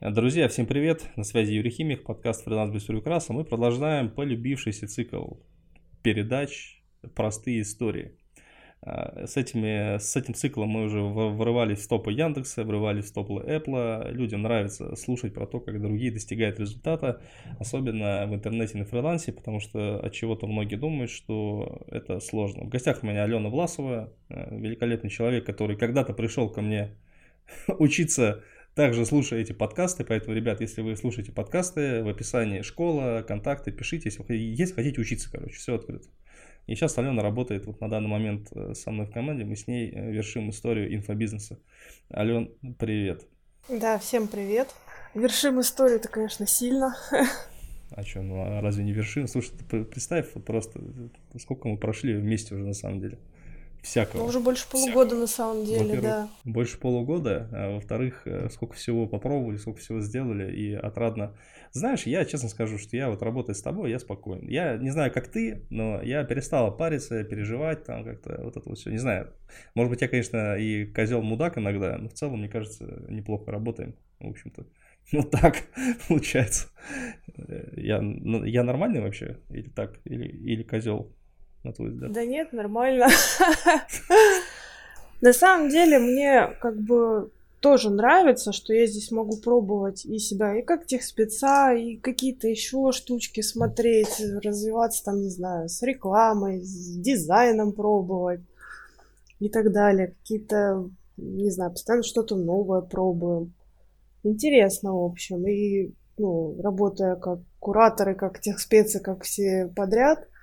Друзья, всем привет! На связи Юрий Химик, подкаст «Фриланс без рюкраса». Мы продолжаем полюбившийся цикл передач «Простые истории». А, с, этими, с этим циклом мы уже вырывались в топы Яндекса, вырывались в топы Apple. Людям нравится слушать про то, как другие достигают результата, особенно в интернете на фрилансе, потому что от чего-то многие думают, что это сложно. В гостях у меня Алена Власова, э, великолепный человек, который когда-то пришел ко мне учиться также слушая эти подкасты, поэтому, ребят, если вы слушаете подкасты, в описании школа, контакты, пишите, если, если хотите учиться, короче, все открыто. И сейчас Алена работает вот на данный момент э, со мной в команде, мы с ней э, вершим историю инфобизнеса. Ален, привет. Да, всем привет. Вершим историю, это, конечно, сильно. А что, ну а разве не вершим? Слушай, ты представь просто, сколько мы прошли вместе уже на самом деле всякого. Ну, уже больше полугода всякого. на самом деле, да. Больше полугода, а во-вторых, э, сколько всего попробовали, сколько всего сделали, и отрадно. Знаешь, я честно скажу, что я вот работая с тобой, я спокоен. Я не знаю, как ты, но я перестал париться, переживать, там как-то вот это вот все. Не знаю, может быть, я, конечно, и козел мудак иногда, но в целом, мне кажется, неплохо работаем, в общем-то. Ну так получается. Я, ну, я нормальный вообще? Или так? Или, или козел? На твой взгляд? Да нет, нормально. На самом деле мне как бы тоже нравится, что я здесь могу пробовать и себя и как техспеца, и какие-то еще штучки смотреть, развиваться там, не знаю, с рекламой, с дизайном пробовать и так далее. Какие-то, не знаю, постоянно что-то новое пробуем. Интересно, в общем. И, ну, работая как кураторы, как техспецы, как все подряд –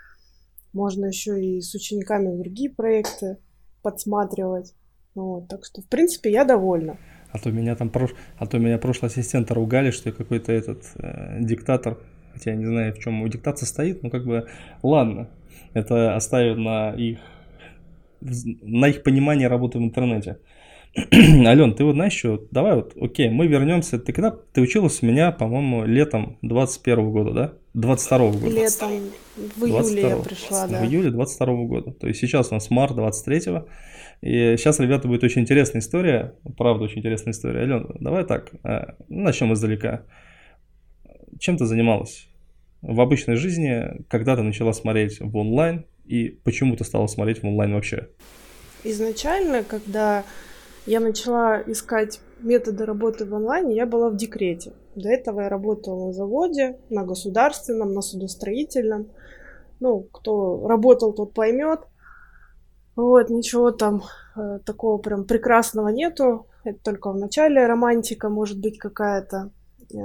можно еще и с учениками другие проекты подсматривать. Вот, так что, в принципе, я довольна. А то меня там прош... а то меня прошлый ассистент ругали, что я какой-то этот э, диктатор. Хотя я не знаю, в чем диктат состоит, но как бы ладно. Это оставим на их на их понимание работы в интернете. Ален, ты вот знаешь что, давай вот, окей, мы вернемся. Ты когда ты училась у меня, по-моему, летом 21 года, да? 22 года. Летом, в июле 22, я пришла, да. В июле 22 года. То есть сейчас у нас март 23 И сейчас, ребята, будет очень интересная история. Правда, очень интересная история. Ален, давай так, э, начнем издалека. Чем ты занималась в обычной жизни, когда ты начала смотреть в онлайн, и почему ты стала смотреть в онлайн вообще? Изначально, когда я начала искать методы работы в онлайне, я была в декрете. До этого я работала на заводе, на государственном, на судостроительном. Ну, кто работал, тот поймет. Вот, ничего там э, такого прям прекрасного нету. Это только в начале романтика может быть какая-то. Э,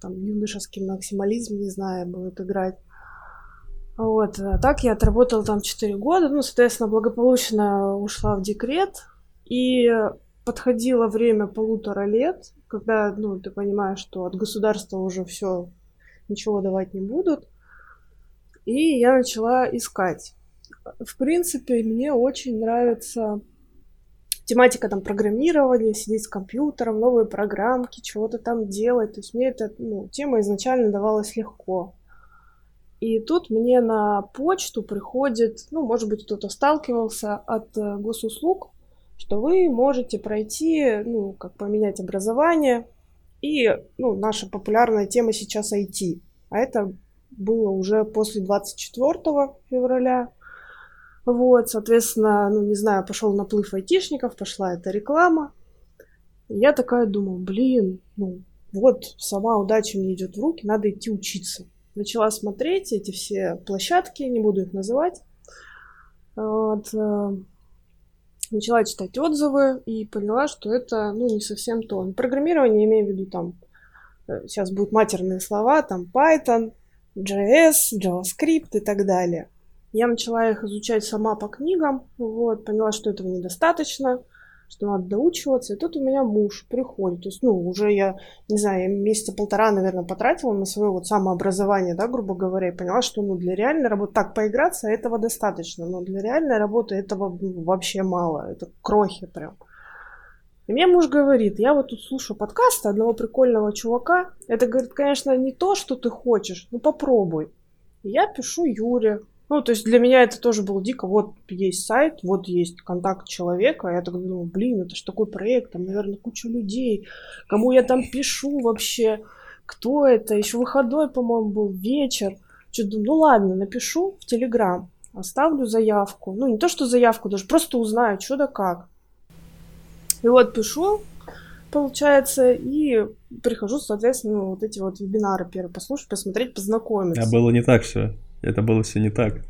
там юношеский максимализм, не знаю, будет играть. Вот, а так я отработала там 4 года, ну, соответственно, благополучно ушла в декрет, и подходило время полутора лет, когда, ну, ты понимаешь, что от государства уже все, ничего давать не будут. И я начала искать. В принципе, мне очень нравится тематика там программирования, сидеть с компьютером, новые программки, чего-то там делать. То есть мне эта ну, тема изначально давалась легко. И тут мне на почту приходит, ну, может быть, кто-то сталкивался от э, госуслуг, что вы можете пройти, ну, как поменять образование. И, ну, наша популярная тема сейчас IT. А это было уже после 24 февраля. Вот, соответственно, ну, не знаю, пошел наплыв айтишников, пошла эта реклама. Я такая думаю, блин, ну, вот сама удача мне идет в руки, надо идти учиться. Начала смотреть эти все площадки, не буду их называть. Вот, э, начала читать отзывы и поняла, что это, ну, не совсем то. Программирование, имею в виду там, э, сейчас будут матерные слова, там Python, JS, JavaScript и так далее. Я начала их изучать сама по книгам, вот, поняла, что этого недостаточно, что надо доучиваться. И тут у меня муж приходит. То есть, ну, уже я, не знаю, месяца полтора, наверное, потратила на свое вот самообразование, да, грубо говоря, и поняла, что, ну, для реальной работы, так, поиграться, этого достаточно, но для реальной работы этого ну, вообще мало, это крохи прям. И мне муж говорит, я вот тут слушаю подкасты одного прикольного чувака. Это, говорит, конечно, не то, что ты хочешь, но попробуй. И я пишу Юре, Ну, то есть для меня это тоже было дико. Вот есть сайт, вот есть контакт человека. Я так думаю, блин, это ж такой проект, там, наверное, куча людей. Кому я там пишу вообще? Кто это? Еще выходной, по-моему, был вечер. Что думаю, ну ладно, напишу в Телеграм, оставлю заявку. Ну, не то, что заявку, даже просто узнаю, что да как. И вот пишу, получается, и прихожу, соответственно, вот эти вот вебинары первые послушать, посмотреть, познакомиться. А было не так все. Это было все не так.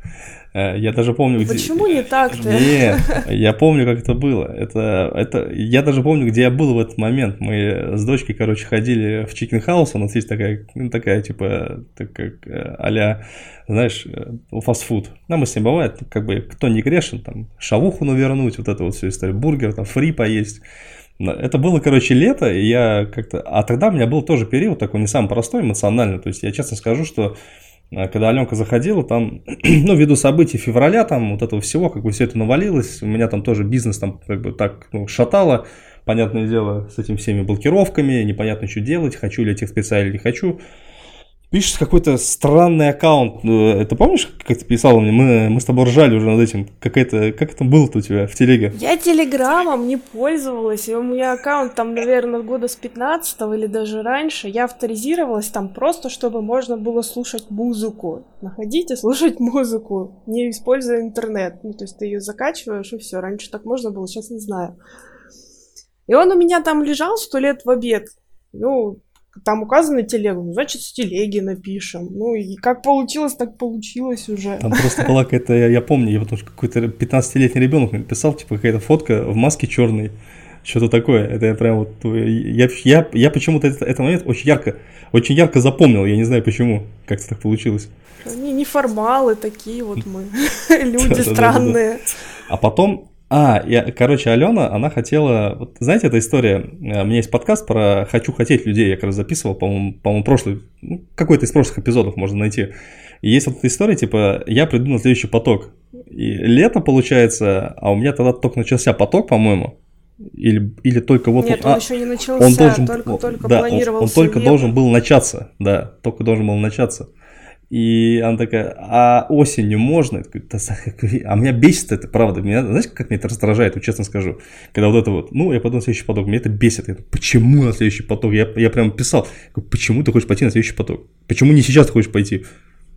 Э, я даже помню, где... Почему не так-то? Нет, я помню, как это было. Это, это... Я даже помню, где я был в этот момент. Мы с дочкой, короче, ходили в Chicken House. У нас есть такая, ну, такая типа, так как э, а знаешь, э, фастфуд. Нам с ним бывает, как бы, кто не грешен, там, шавуху навернуть, вот это вот всю историю, бургер, там, фри поесть. Это было, короче, лето, и я как-то... А тогда у меня был тоже период такой не самый простой эмоционально. То есть я честно скажу, что когда Аленка заходила, там, ну, ввиду событий февраля, там, вот этого всего, как бы все это навалилось, у меня там тоже бизнес там, как бы так, ну, шатало, понятное дело, с этими всеми блокировками, непонятно, что делать, хочу ли этих специалистов или не хочу пишешь какой-то странный аккаунт. Ну, это помнишь, как ты писала мне? Мы, мы с тобой ржали уже над этим. Какая-то, как это было-то у тебя в телеге? Я телеграммом не пользовалась. И у меня аккаунт там, наверное, года с 15 или даже раньше. Я авторизировалась там просто, чтобы можно было слушать музыку. Находить и слушать музыку, не используя интернет. Ну, то есть ты ее закачиваешь и все. Раньше так можно было, сейчас не знаю. И он у меня там лежал сто лет в обед. Ну, там указано телегу, ну, значит, с телеги напишем. Ну, и как получилось, так получилось уже. Там просто была какая-то, я, я помню, я потому что какой-то 15-летний ребенок написал, типа, какая-то фотка в маске черной. Что-то такое. Это я прям вот. Я, я, я почему-то этот, этот момент очень ярко, очень ярко запомнил. Я не знаю почему. Как это так получилось. Они неформалы такие вот мы. Люди странные. А потом а, я, короче, Алена, она хотела... Вот, знаете, эта история... Э, у меня есть подкаст про «Хочу хотеть людей». Я как раз записывал, по-моему, по-моему прошлый... Ну, какой-то из прошлых эпизодов можно найти. И есть вот эта история, типа, я приду на следующий поток. И лето, получается, а у меня тогда только начался поток, по-моему. Или, или только вот... Нет, он, он а, еще не начался, он должен, только, только да, планировался. Он, он только должен был начаться, да, только должен был начаться. И она такая, а осенью можно? А меня бесит это, правда. Меня, знаете, как меня это раздражает, вот честно скажу. Когда вот это вот, ну, я пойду на следующий поток, меня это бесит. Я, почему на следующий поток? Я, я прям писал, почему ты хочешь пойти на следующий поток? Почему не сейчас ты хочешь пойти?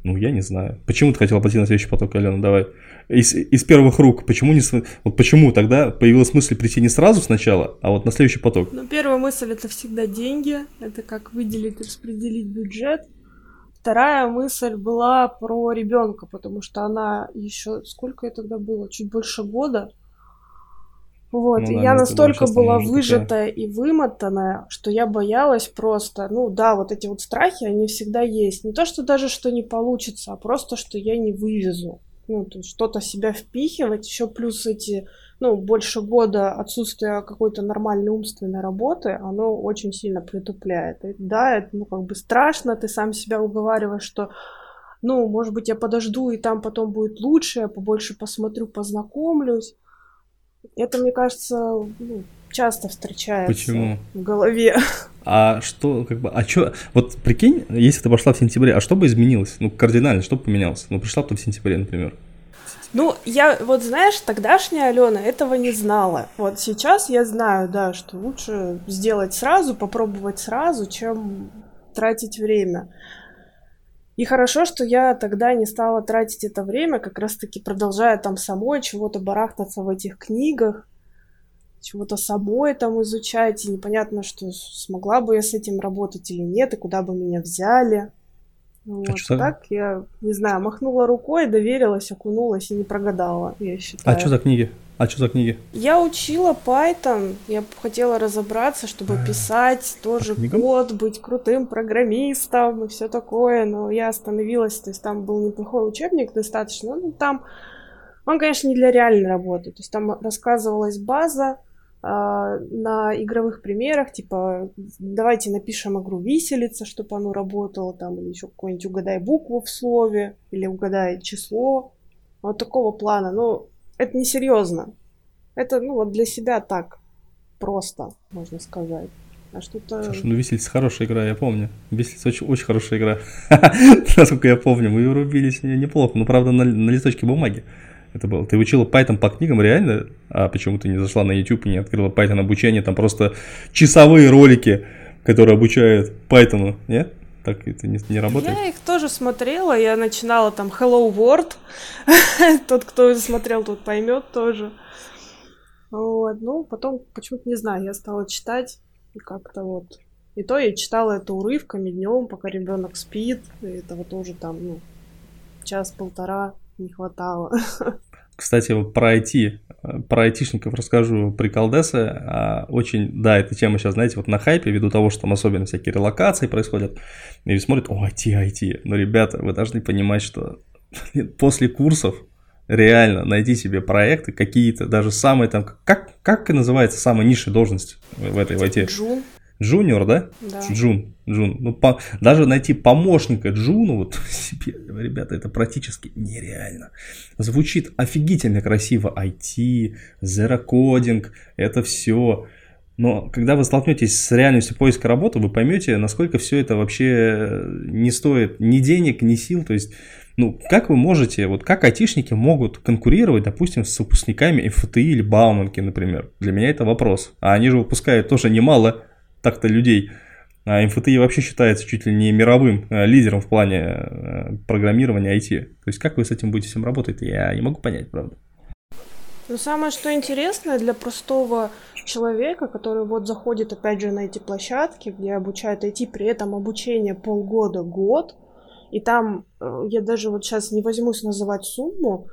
Ну, я не знаю. Почему ты хотела пойти на следующий поток, Алена, давай. Из, из первых рук, почему не... Вот почему тогда появилась мысль прийти не сразу сначала, а вот на следующий поток? Ну, первая мысль – это всегда деньги. Это как выделить, распределить бюджет. Вторая мысль была про ребенка, потому что она еще сколько это тогда было, чуть больше года. Вот, ну, и да, я настолько была выжатая и вымотанная, что я боялась просто, ну да, вот эти вот страхи, они всегда есть. Не то, что даже что не получится, а просто, что я не вывезу. Ну, то есть что-то себя впихивать, еще плюс эти ну, больше года отсутствия какой-то нормальной умственной работы, оно очень сильно притупляет. И да, это, ну, как бы страшно, ты сам себя уговариваешь, что ну, может быть, я подожду, и там потом будет лучше, я побольше посмотрю, познакомлюсь. Это, мне кажется, ну, часто встречается Почему? в голове. А что, как бы, а что, вот прикинь, если ты пошла в сентябре, а что бы изменилось? Ну, кардинально, что бы поменялось? Ну, пришла бы ты в сентябре, например. Ну, я вот знаешь, тогдашняя Алена этого не знала. Вот сейчас я знаю, да, что лучше сделать сразу, попробовать сразу, чем тратить время. И хорошо, что я тогда не стала тратить это время, как раз-таки продолжая там самой чего-то барахтаться в этих книгах, чего-то самой там изучать, и непонятно, что смогла бы я с этим работать или нет, и куда бы меня взяли. Вот. А что так я, не знаю, махнула рукой, доверилась, окунулась и не прогадала, я считаю. А что за книги? А что за книги? Я учила Python, я хотела разобраться, чтобы а. писать тоже код, быть крутым программистом и все такое, но я остановилась, то есть там был неплохой учебник достаточно, ну там, он, конечно, не для реальной работы, то есть там рассказывалась база, на игровых примерах, типа, давайте напишем игру виселица, чтобы оно работало, там, или еще какой-нибудь угадай букву в слове, или угадай число, вот такого плана. Но это несерьезно. Это, ну, вот для себя так просто, можно сказать. А что-то... Слушай, ну Виселица хорошая игра, я помню. Виселица очень, очень хорошая игра. Насколько я помню, мы рубились неплохо. Ну, правда, на листочке бумаги это было. Ты учила Python по книгам реально? А почему ты не зашла на YouTube и не открыла Python обучение? Там просто часовые ролики, которые обучают Python, нет? Так это не, не работает? Я их тоже смотрела, я начинала там Hello World. Тот, кто смотрел, тот поймет тоже. Вот, ну, потом, почему-то не знаю, я стала читать и как-то вот. И то я читала это урывками днем, пока ребенок спит. И этого тоже там, ну, час-полтора не хватало. Кстати, про IT, про айтишников расскажу приколдесы. А, очень, да, эта тема сейчас, знаете, вот на хайпе, ввиду того, что там особенно всякие релокации происходят, и смотрят, о, IT, IT. Но, ребята, вы должны понимать, что после курсов реально найти себе проекты какие-то, даже самые там, как, как называется самая низшая должность в этой в IT? Джун. Junior, да? Да. Джун, Джун. Ну, по, даже найти помощника Джуну, вот себе, ребята, это практически нереально. Звучит офигительно красиво. IT, Zero Coding, это все. Но когда вы столкнетесь с реальностью поиска работы, вы поймете, насколько все это вообще не стоит ни денег, ни сил. То есть ну, как вы можете, вот как айтишники могут конкурировать, допустим, с выпускниками МФТИ или Бауманки, например? Для меня это вопрос. А они же выпускают тоже немало так-то людей. А МФТИ вообще считается чуть ли не мировым э, лидером в плане э, программирования IT. То есть как вы с этим будете всем работать, я не могу понять, правда. Но самое, что интересное для простого человека, который вот заходит опять же на эти площадки, где обучают IT, при этом обучение полгода-год, и там, э, я даже вот сейчас не возьмусь называть сумму,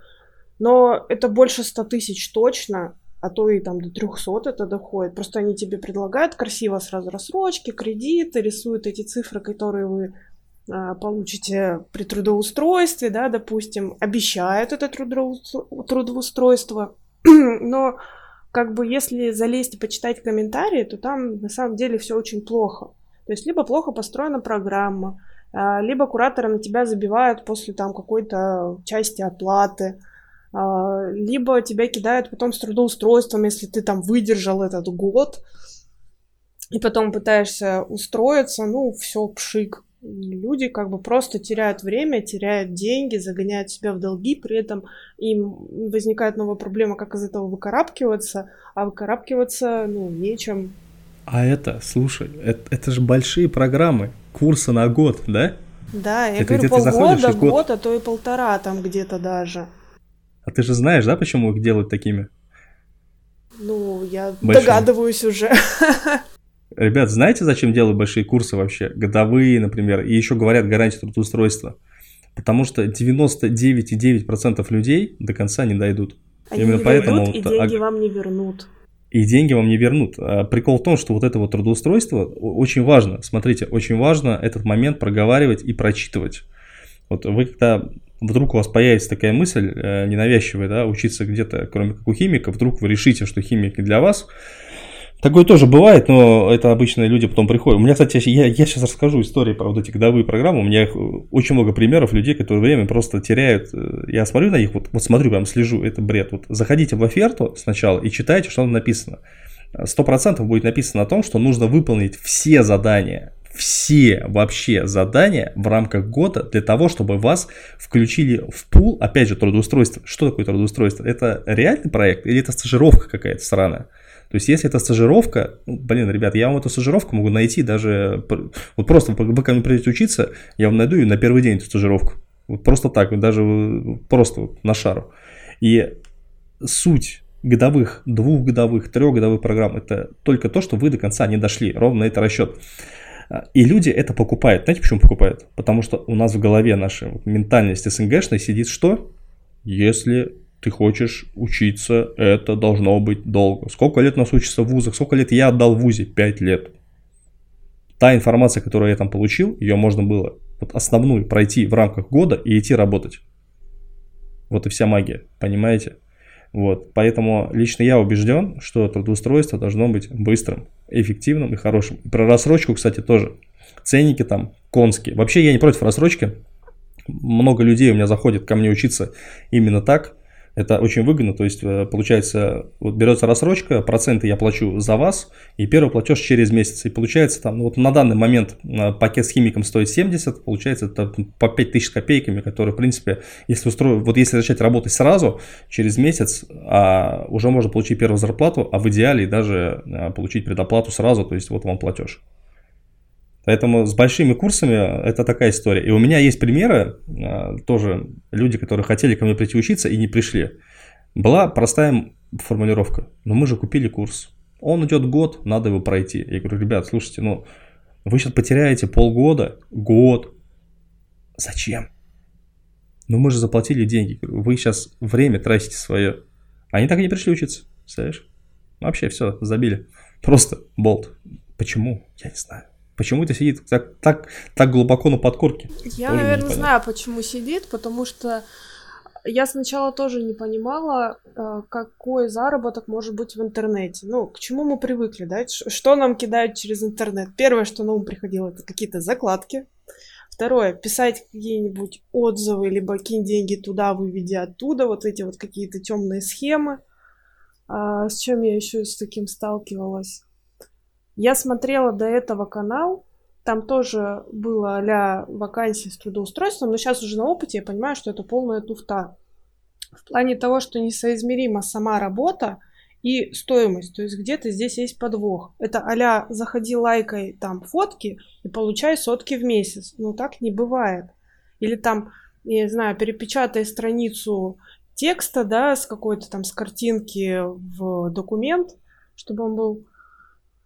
но это больше 100 тысяч точно, а то и там до 300 это доходит. Просто они тебе предлагают красиво сразу рассрочки, кредиты, рисуют эти цифры, которые вы а, получите при трудоустройстве, да, допустим, обещают это трудоустройство, но как бы если залезть и почитать комментарии, то там на самом деле все очень плохо. То есть либо плохо построена программа, а, либо кураторы на тебя забивают после там какой-то части оплаты, либо тебя кидают потом с трудоустройством, если ты там выдержал этот год, и потом пытаешься устроиться, ну, все, пшик. Люди как бы просто теряют время, теряют деньги, загоняют себя в долги, при этом им возникает новая проблема, как из этого выкарабкиваться, а выкарабкиваться, ну, нечем. А это, слушай, это, это же большие программы курса на год, да? Да, я это говорю, полгода, год, год, а то и полтора там где-то даже. А ты же знаешь, да, почему их делают такими? Ну, я Большими. догадываюсь уже. Ребят, знаете, зачем делают большие курсы вообще? Годовые, например, и еще говорят гарантию трудоустройства. Потому что 99,9% людей до конца не дойдут. Они Именно не поэтому... Дойдут, и деньги вам не вернут и деньги вам не вернут. А прикол в том, что вот это вот трудоустройство очень важно. Смотрите, очень важно этот момент проговаривать и прочитывать. Вот вы когда вдруг у вас появится такая мысль э, ненавязчивая, да, учиться где-то, кроме как у химика, вдруг вы решите, что химик не для вас, Такое тоже бывает, но это обычные люди потом приходят. У меня, кстати, я, я сейчас расскажу истории про вот эти годовые программы. У меня очень много примеров людей, которые время просто теряют. Я смотрю на них, вот, вот смотрю, прям слежу, это бред. Вот заходите в оферту сначала и читайте, что там написано. Сто процентов будет написано о том, что нужно выполнить все задания, все вообще задания в рамках года для того, чтобы вас включили в пул, опять же, трудоустройство. Что такое трудоустройство? Это реальный проект или это стажировка какая-то странная? То есть, если это стажировка, ну, блин, ребят, я вам эту стажировку могу найти даже, вот просто вы ко мне придете учиться, я вам найду ее на первый день эту стажировку. Вот просто так, даже просто на шару. И суть годовых, двухгодовых, трехгодовых программ это только то, что вы до конца не дошли. Ровно это расчет. И люди это покупают. Знаете, почему покупают? Потому что у нас в голове нашей ментальности СНГшной сидит что? Если ты хочешь учиться, это должно быть долго. Сколько лет нас учится в вузах? Сколько лет я отдал в вузе? Пять лет. Та информация, которую я там получил, ее можно было вот основную пройти в рамках года и идти работать. Вот и вся магия, понимаете? Вот, поэтому лично я убежден, что трудоустройство должно быть быстрым, эффективным и хорошим. Про рассрочку, кстати, тоже. Ценники там конские. Вообще я не против рассрочки. Много людей у меня заходит ко мне учиться именно так. Это очень выгодно, то есть э, получается, вот берется рассрочка, проценты я плачу за вас, и первый платеж через месяц. И получается там, ну вот на данный момент э, пакет с химиком стоит 70, получается это по 5000 с копейками, которые, в принципе, если устрою, вот если начать работать сразу, через месяц, а, уже можно получить первую зарплату, а в идеале даже а, получить предоплату сразу, то есть вот вам платеж. Поэтому с большими курсами это такая история. И у меня есть примеры, а, тоже люди, которые хотели ко мне прийти учиться и не пришли. Была простая формулировка. Но мы же купили курс. Он идет год, надо его пройти. Я говорю, ребят, слушайте, ну, вы сейчас потеряете полгода, год. Зачем? Ну, мы же заплатили деньги. Вы сейчас время тратите свое. Они так и не пришли учиться, представляешь? Вообще все, забили. Просто болт. Почему? Я не знаю. Почему это сидит так, так, так глубоко на подкорке? Я, тоже наверное, знаю, почему сидит, потому что я сначала тоже не понимала, э, какой заработок может быть в интернете. Ну, к чему мы привыкли, да? Что нам кидают через интернет? Первое, что на ум приходило, это какие-то закладки. Второе, писать какие-нибудь отзывы, либо кинь деньги туда, выведи оттуда, вот эти вот какие-то темные схемы. А, с чем я еще с таким сталкивалась? Я смотрела до этого канал, там тоже было а вакансии с трудоустройством, но сейчас уже на опыте я понимаю, что это полная туфта. В плане того, что несоизмерима сама работа и стоимость. То есть где-то здесь есть подвох. Это а заходи лайкай там фотки и получай сотки в месяц. Ну так не бывает. Или там, я не знаю, перепечатай страницу текста, да, с какой-то там с картинки в документ, чтобы он был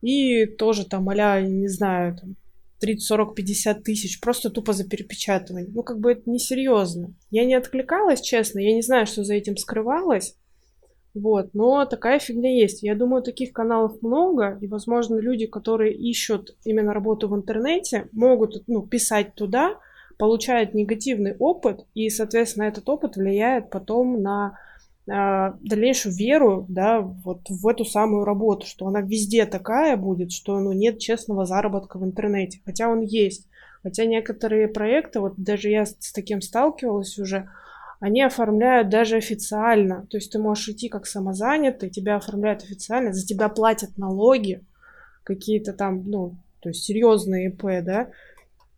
и тоже там, а не знаю, там, 30, 40, 50 тысяч, просто тупо за перепечатывание. Ну, как бы это несерьезно. Я не откликалась, честно, я не знаю, что за этим скрывалось. Вот, но такая фигня есть. Я думаю, таких каналов много, и, возможно, люди, которые ищут именно работу в интернете, могут ну, писать туда, получают негативный опыт, и, соответственно, этот опыт влияет потом на дальнейшую веру, да, вот в эту самую работу, что она везде такая будет, что ну, нет честного заработка в интернете, хотя он есть. Хотя некоторые проекты, вот даже я с таким сталкивалась уже, они оформляют даже официально. То есть ты можешь идти как самозанятый, тебя оформляют официально, за тебя платят налоги какие-то там, ну, то есть серьезные ИП, да,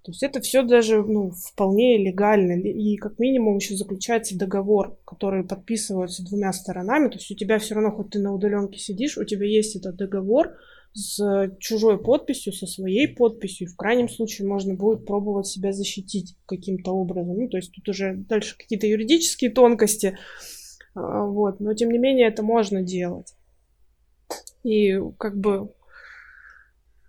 то есть это все даже ну, вполне легально. И как минимум еще заключается договор, который подписывается двумя сторонами. То есть у тебя все равно, хоть ты на удаленке сидишь, у тебя есть этот договор с чужой подписью, со своей подписью. В крайнем случае можно будет пробовать себя защитить каким-то образом. Ну, то есть тут уже дальше какие-то юридические тонкости. А, вот. Но тем не менее это можно делать. И как бы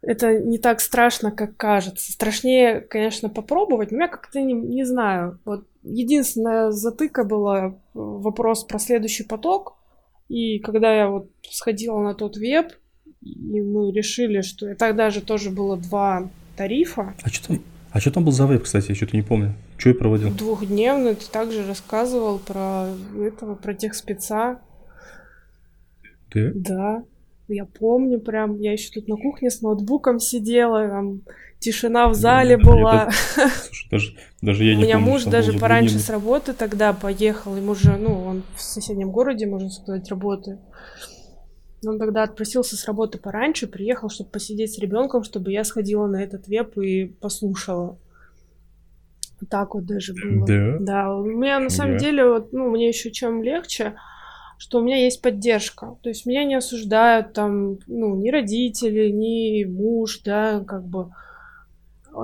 это не так страшно, как кажется. Страшнее, конечно, попробовать, но я как-то не, не знаю. Вот единственная затыка была вопрос про следующий поток. И когда я вот сходила на тот веб, и мы решили, что и тогда же тоже было два тарифа. А что там, а что там был за веб, кстати, я что-то не помню. Что я проводил? Двухдневный, ты также рассказывал про этого, про тех спеца. Да? Да. Я помню прям, я еще тут на кухне с ноутбуком сидела, там тишина в зале да, была. Слушай, даже, даже я не У меня помню, муж даже пораньше с работы тогда поехал, ему же, ну, он в соседнем городе, можно сказать, работает. Он тогда отпросился с работы пораньше, приехал, чтобы посидеть с ребенком, чтобы я сходила на этот веб и послушала. Вот так вот даже было. Да. Да. У меня на самом да. деле, вот, ну, мне еще чем легче что у меня есть поддержка. То есть меня не осуждают там, ну, ни родители, ни муж, да, как бы,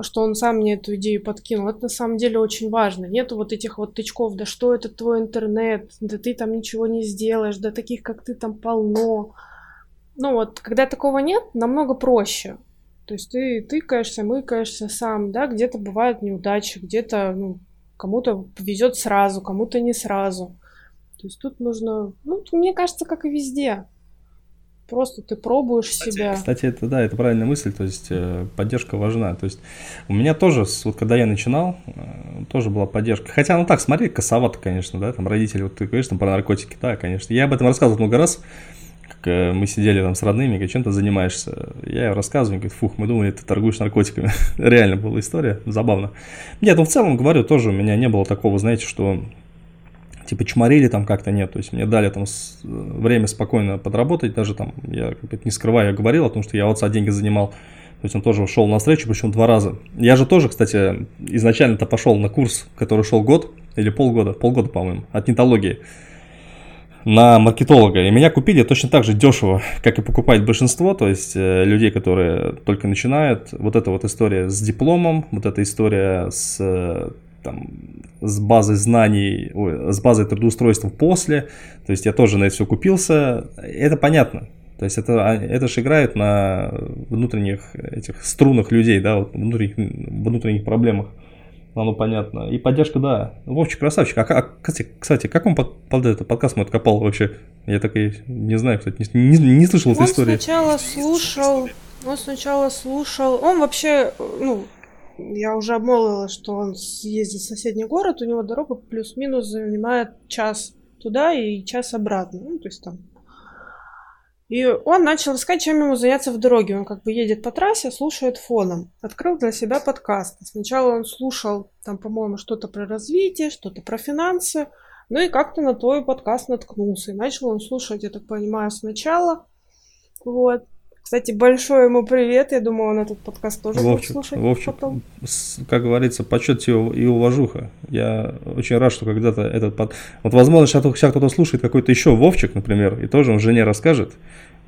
что он сам мне эту идею подкинул. Это на самом деле очень важно. Нету вот этих вот тычков, да что это твой интернет, да ты там ничего не сделаешь, да таких, как ты, там полно. Ну вот, когда такого нет, намного проще. То есть ты тыкаешься, мыкаешься сам, да, где-то бывают неудачи, где-то, ну, кому-то повезет сразу, кому-то не сразу. То есть тут нужно, ну, мне кажется, как и везде. Просто ты пробуешь кстати, себя. Кстати, это да, это правильная мысль, то есть э, поддержка важна. То есть у меня тоже, вот когда я начинал, э, тоже была поддержка. Хотя, ну так, смотри, косовато, конечно, да, там родители, вот ты говоришь там про наркотики, да, конечно. Я об этом рассказывал много раз, как э, мы сидели там с родными, говорю, чем ты занимаешься? Я рассказываю, говорит, фух, мы думали, ты торгуешь наркотиками. Реально была история, забавно. Нет, ну в целом, говорю, тоже у меня не было такого, знаете, что типа чморили там как-то нет, то есть мне дали там с, время спокойно подработать, даже там, я не скрываю, я говорил о том, что я отца деньги занимал, то есть он тоже ушел на встречу, причем два раза. Я же тоже, кстати, изначально-то пошел на курс, который шел год или полгода, полгода, по-моему, от нетологии на маркетолога. И меня купили точно так же дешево, как и покупает большинство, то есть э, людей, которые только начинают. Вот эта вот история с дипломом, вот эта история с э, там, с базой знаний, ой, с базой трудоустройства после. То есть я тоже на это все купился. Это понятно. То есть это, а, это же играет на внутренних этих струнах людей, да, вот внутренних, внутренних проблемах. Оно понятно. И поддержка, да. Вовчик, красавчик. А, а кстати, кстати, как он под, под этот подкаст мой откопал вообще? Я так и не знаю, кстати, не, не, не слышал этой истории. Он сначала слушал, он сначала слушал, он вообще, ну, я уже обмолвила, что он ездит в соседний город, у него дорога плюс-минус занимает час туда и час обратно. Ну, то есть там и он начал искать, чем ему заняться в дороге. Он как бы едет по трассе, слушает фоном. Открыл для себя подкаст. Сначала он слушал, там, по-моему, что-то про развитие, что-то про финансы. Ну и как-то на твой подкаст наткнулся. И начал он слушать, я так понимаю, сначала. Вот. Кстати, большой ему привет. Я думаю, он этот подкаст тоже Вовчик, будет слушать Вовчик, потом. как говорится, почет и уважуха. Я очень рад, что когда-то этот под... Вот, возможно, сейчас кто-то слушает какой-то еще Вовчик, например, и тоже он жене расскажет,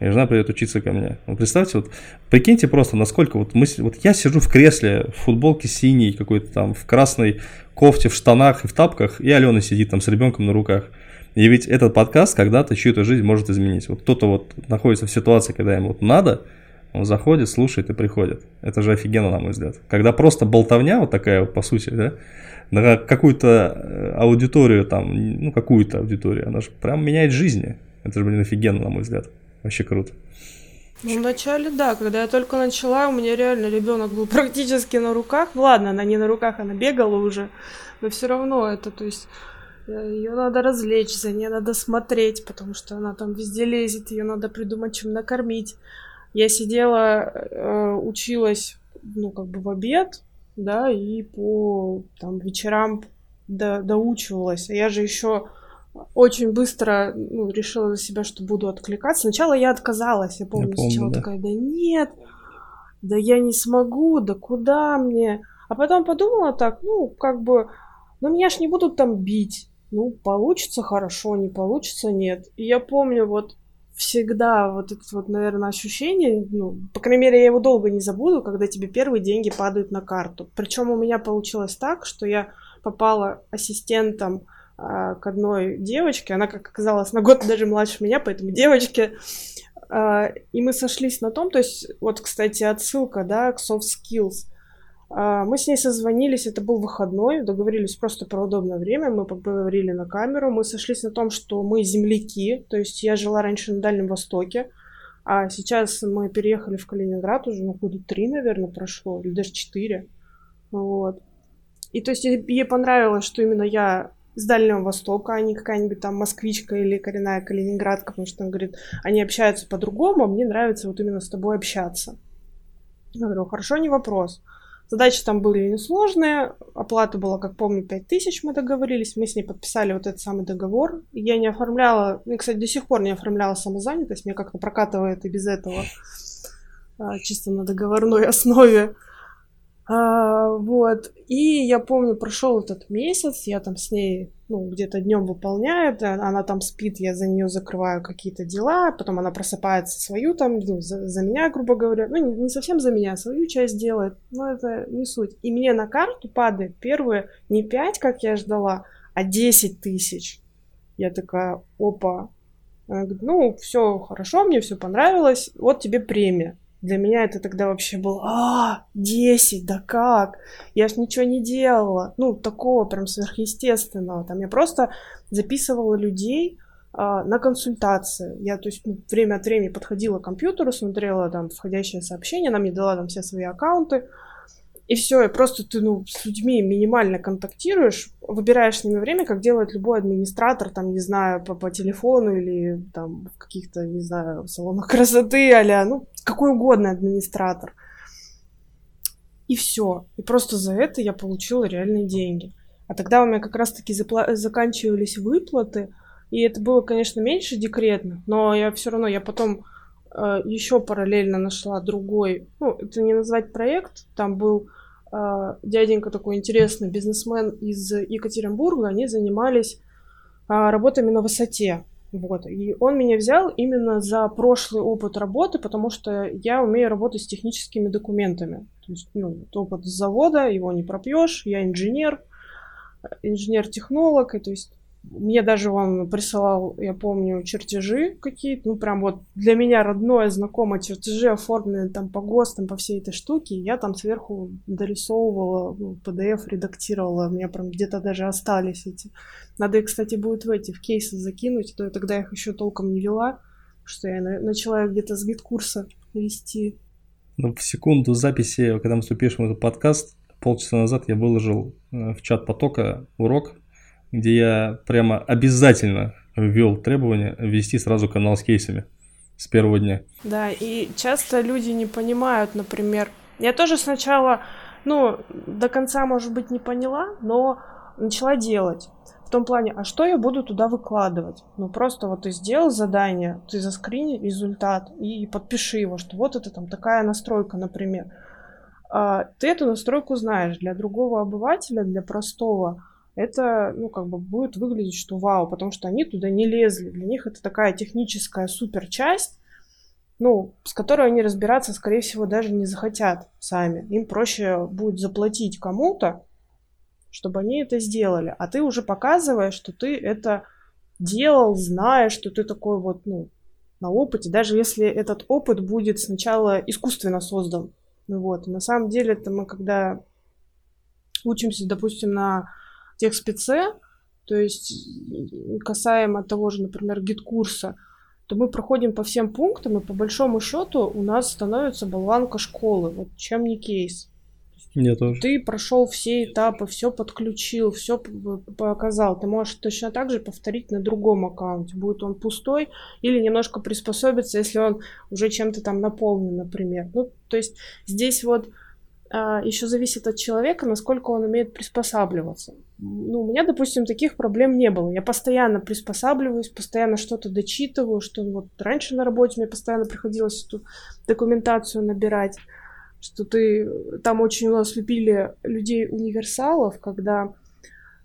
и жена придет учиться ко мне. Вот представьте, вот прикиньте просто, насколько вот мы... Вот я сижу в кресле, в футболке синей, какой-то там, в красной кофте, в штанах и в тапках, и Алена сидит там с ребенком на руках. И ведь этот подкаст когда-то чью-то жизнь может изменить. Вот кто-то вот находится в ситуации, когда ему вот надо, он заходит, слушает и приходит. Это же офигенно, на мой взгляд. Когда просто болтовня вот такая, вот, по сути, да, на какую-то э, аудиторию там, ну, какую-то аудиторию, она же прям меняет жизни. Это же, блин, офигенно, на мой взгляд. Вообще круто. Ну, вначале, да, когда я только начала, у меня реально ребенок был практически на руках. Ну, ладно, она не на руках, она бегала уже, но все равно это, то есть ее надо развлечь, за ней надо смотреть, потому что она там везде лезет, ее надо придумать, чем накормить. Я сидела, э, училась, ну, как бы в обед, да, и по там вечерам до, доучивалась. А я же еще очень быстро ну, решила для себя, что буду откликаться. Сначала я отказалась, я помню, я помню сначала да. такая, да нет, да я не смогу, да куда мне? А потом подумала так, ну, как бы, ну, меня ж не будут там бить ну, получится хорошо, не получится нет. И я помню вот всегда вот это вот, наверное, ощущение, ну, по крайней мере, я его долго не забуду, когда тебе первые деньги падают на карту. Причем у меня получилось так, что я попала ассистентом э, к одной девочке, она, как оказалось, на год даже младше меня, поэтому девочке, э, и мы сошлись на том, то есть, вот, кстати, отсылка, да, к soft skills – а, мы с ней созвонились, это был выходной, договорились просто про удобное время, мы поговорили на камеру, мы сошлись на том, что мы земляки, то есть я жила раньше на Дальнем Востоке, а сейчас мы переехали в Калининград уже, ну, года три, наверное, прошло, или даже четыре, вот. И то есть ей понравилось, что именно я с Дальнего Востока, а не какая-нибудь там москвичка или коренная калининградка, потому что он говорит, они общаются по-другому, а мне нравится вот именно с тобой общаться. Я говорю, хорошо, не вопрос. Задачи там были несложные, оплата была, как помню, 5000 мы договорились, мы с ней подписали вот этот самый договор. Я не оформляла, ну, кстати, до сих пор не оформляла самозанятость, мне как-то прокатывает и без этого, а, чисто на договорной основе. А, вот. И я помню, прошел этот месяц, я там с ней, ну, где-то днем выполняю, она там спит, я за нее закрываю какие-то дела, потом она просыпается свою там, ну, за, за меня, грубо говоря, ну, не, не совсем за меня, свою часть делает, но это не суть. И мне на карту падает первые не 5, как я ждала, а 10 тысяч. Я такая, опа. Она говорит, ну, все хорошо, мне все понравилось, вот тебе премия. Для меня это тогда вообще было, а, 10, да как? Я ж ничего не делала. Ну, такого прям сверхъестественного. Там я просто записывала людей а, на консультации. Я, то есть, ну, время от времени подходила к компьютеру, смотрела там входящее сообщение, она мне дала там все свои аккаунты, и все, и просто ты, ну, с людьми минимально контактируешь, выбираешь с ними время, как делает любой администратор, там, не знаю, по, по телефону или там в каких-то, не знаю, салонах красоты, а ну, какой угодно администратор. И все. И просто за это я получила реальные деньги. А тогда у меня как раз-таки запла- заканчивались выплаты, и это было, конечно, меньше декретных, но я все равно, я потом еще параллельно нашла другой, ну, это не назвать проект, там был э, дяденька такой интересный бизнесмен из Екатеринбурга, они занимались э, работами на высоте. Вот. И он меня взял именно за прошлый опыт работы, потому что я умею работать с техническими документами. То есть, ну, опыт с завода, его не пропьешь, я инженер, инженер-технолог, и то есть мне даже он присылал, я помню, чертежи какие-то, ну, прям вот для меня родное, знакомое чертежи, оформленные там по ГОСТам, по всей этой штуке. Я там сверху дорисовывала, ну, PDF редактировала, у меня прям где-то даже остались эти. Надо их, кстати, будет в эти, в кейсы закинуть, то я тогда их еще толком не вела, что я начала где-то с GetCourse а вести. Ну, в секунду записи, когда мы запишем этот подкаст, полчаса назад я выложил э, в чат потока урок где я прямо обязательно ввел требование ввести сразу канал с кейсами с первого дня. Да, и часто люди не понимают, например, я тоже сначала, ну, до конца, может быть, не поняла, но начала делать. В том плане, а что я буду туда выкладывать? Ну, просто вот ты сделал задание, ты заскрини результат и подпиши его, что вот это там такая настройка, например. А, ты эту настройку знаешь. Для другого обывателя, для простого, это, ну, как бы будет выглядеть, что вау, потому что они туда не лезли. Для них это такая техническая супер часть, ну, с которой они разбираться, скорее всего, даже не захотят сами. Им проще будет заплатить кому-то, чтобы они это сделали. А ты уже показываешь, что ты это делал, знаешь, что ты такой вот, ну, на опыте, даже если этот опыт будет сначала искусственно создан. Ну вот, на самом деле, это мы когда учимся, допустим, на тех спеце, то есть касаемо того же, например, GetCourse а, то мы проходим по всем пунктам, и по большому счету у нас становится болванка школы. Вот чем не кейс. Я тоже. Ты прошел все этапы, все подключил, все показал. Ты можешь точно так же повторить на другом аккаунте. Будет он пустой или немножко приспособиться, если он уже чем-то там наполнен, например. Ну, то есть здесь вот еще зависит от человека, насколько он умеет приспосабливаться. Ну, у меня, допустим, таких проблем не было. Я постоянно приспосабливаюсь, постоянно что-то дочитываю, что вот раньше на работе мне постоянно приходилось эту документацию набирать, что ты... Там очень у нас любили людей-универсалов, когда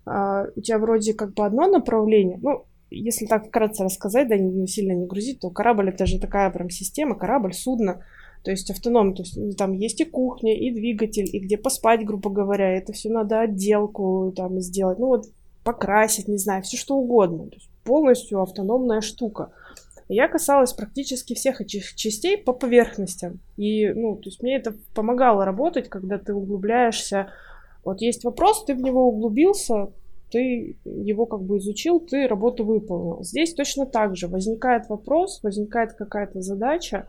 а, у тебя вроде как бы одно направление, ну, если так вкратце рассказать, да, не сильно не грузить, то корабль это же такая прям система, корабль, судно, то есть автономно, то есть там есть и кухня, и двигатель, и где поспать, грубо говоря, это все надо отделку там сделать, ну вот покрасить, не знаю, все что угодно. То есть полностью автономная штука. Я касалась практически всех этих частей по поверхностям. И, ну, то есть мне это помогало работать, когда ты углубляешься. Вот есть вопрос, ты в него углубился, ты его как бы изучил, ты работу выполнил. Здесь точно так же. Возникает вопрос, возникает какая-то задача,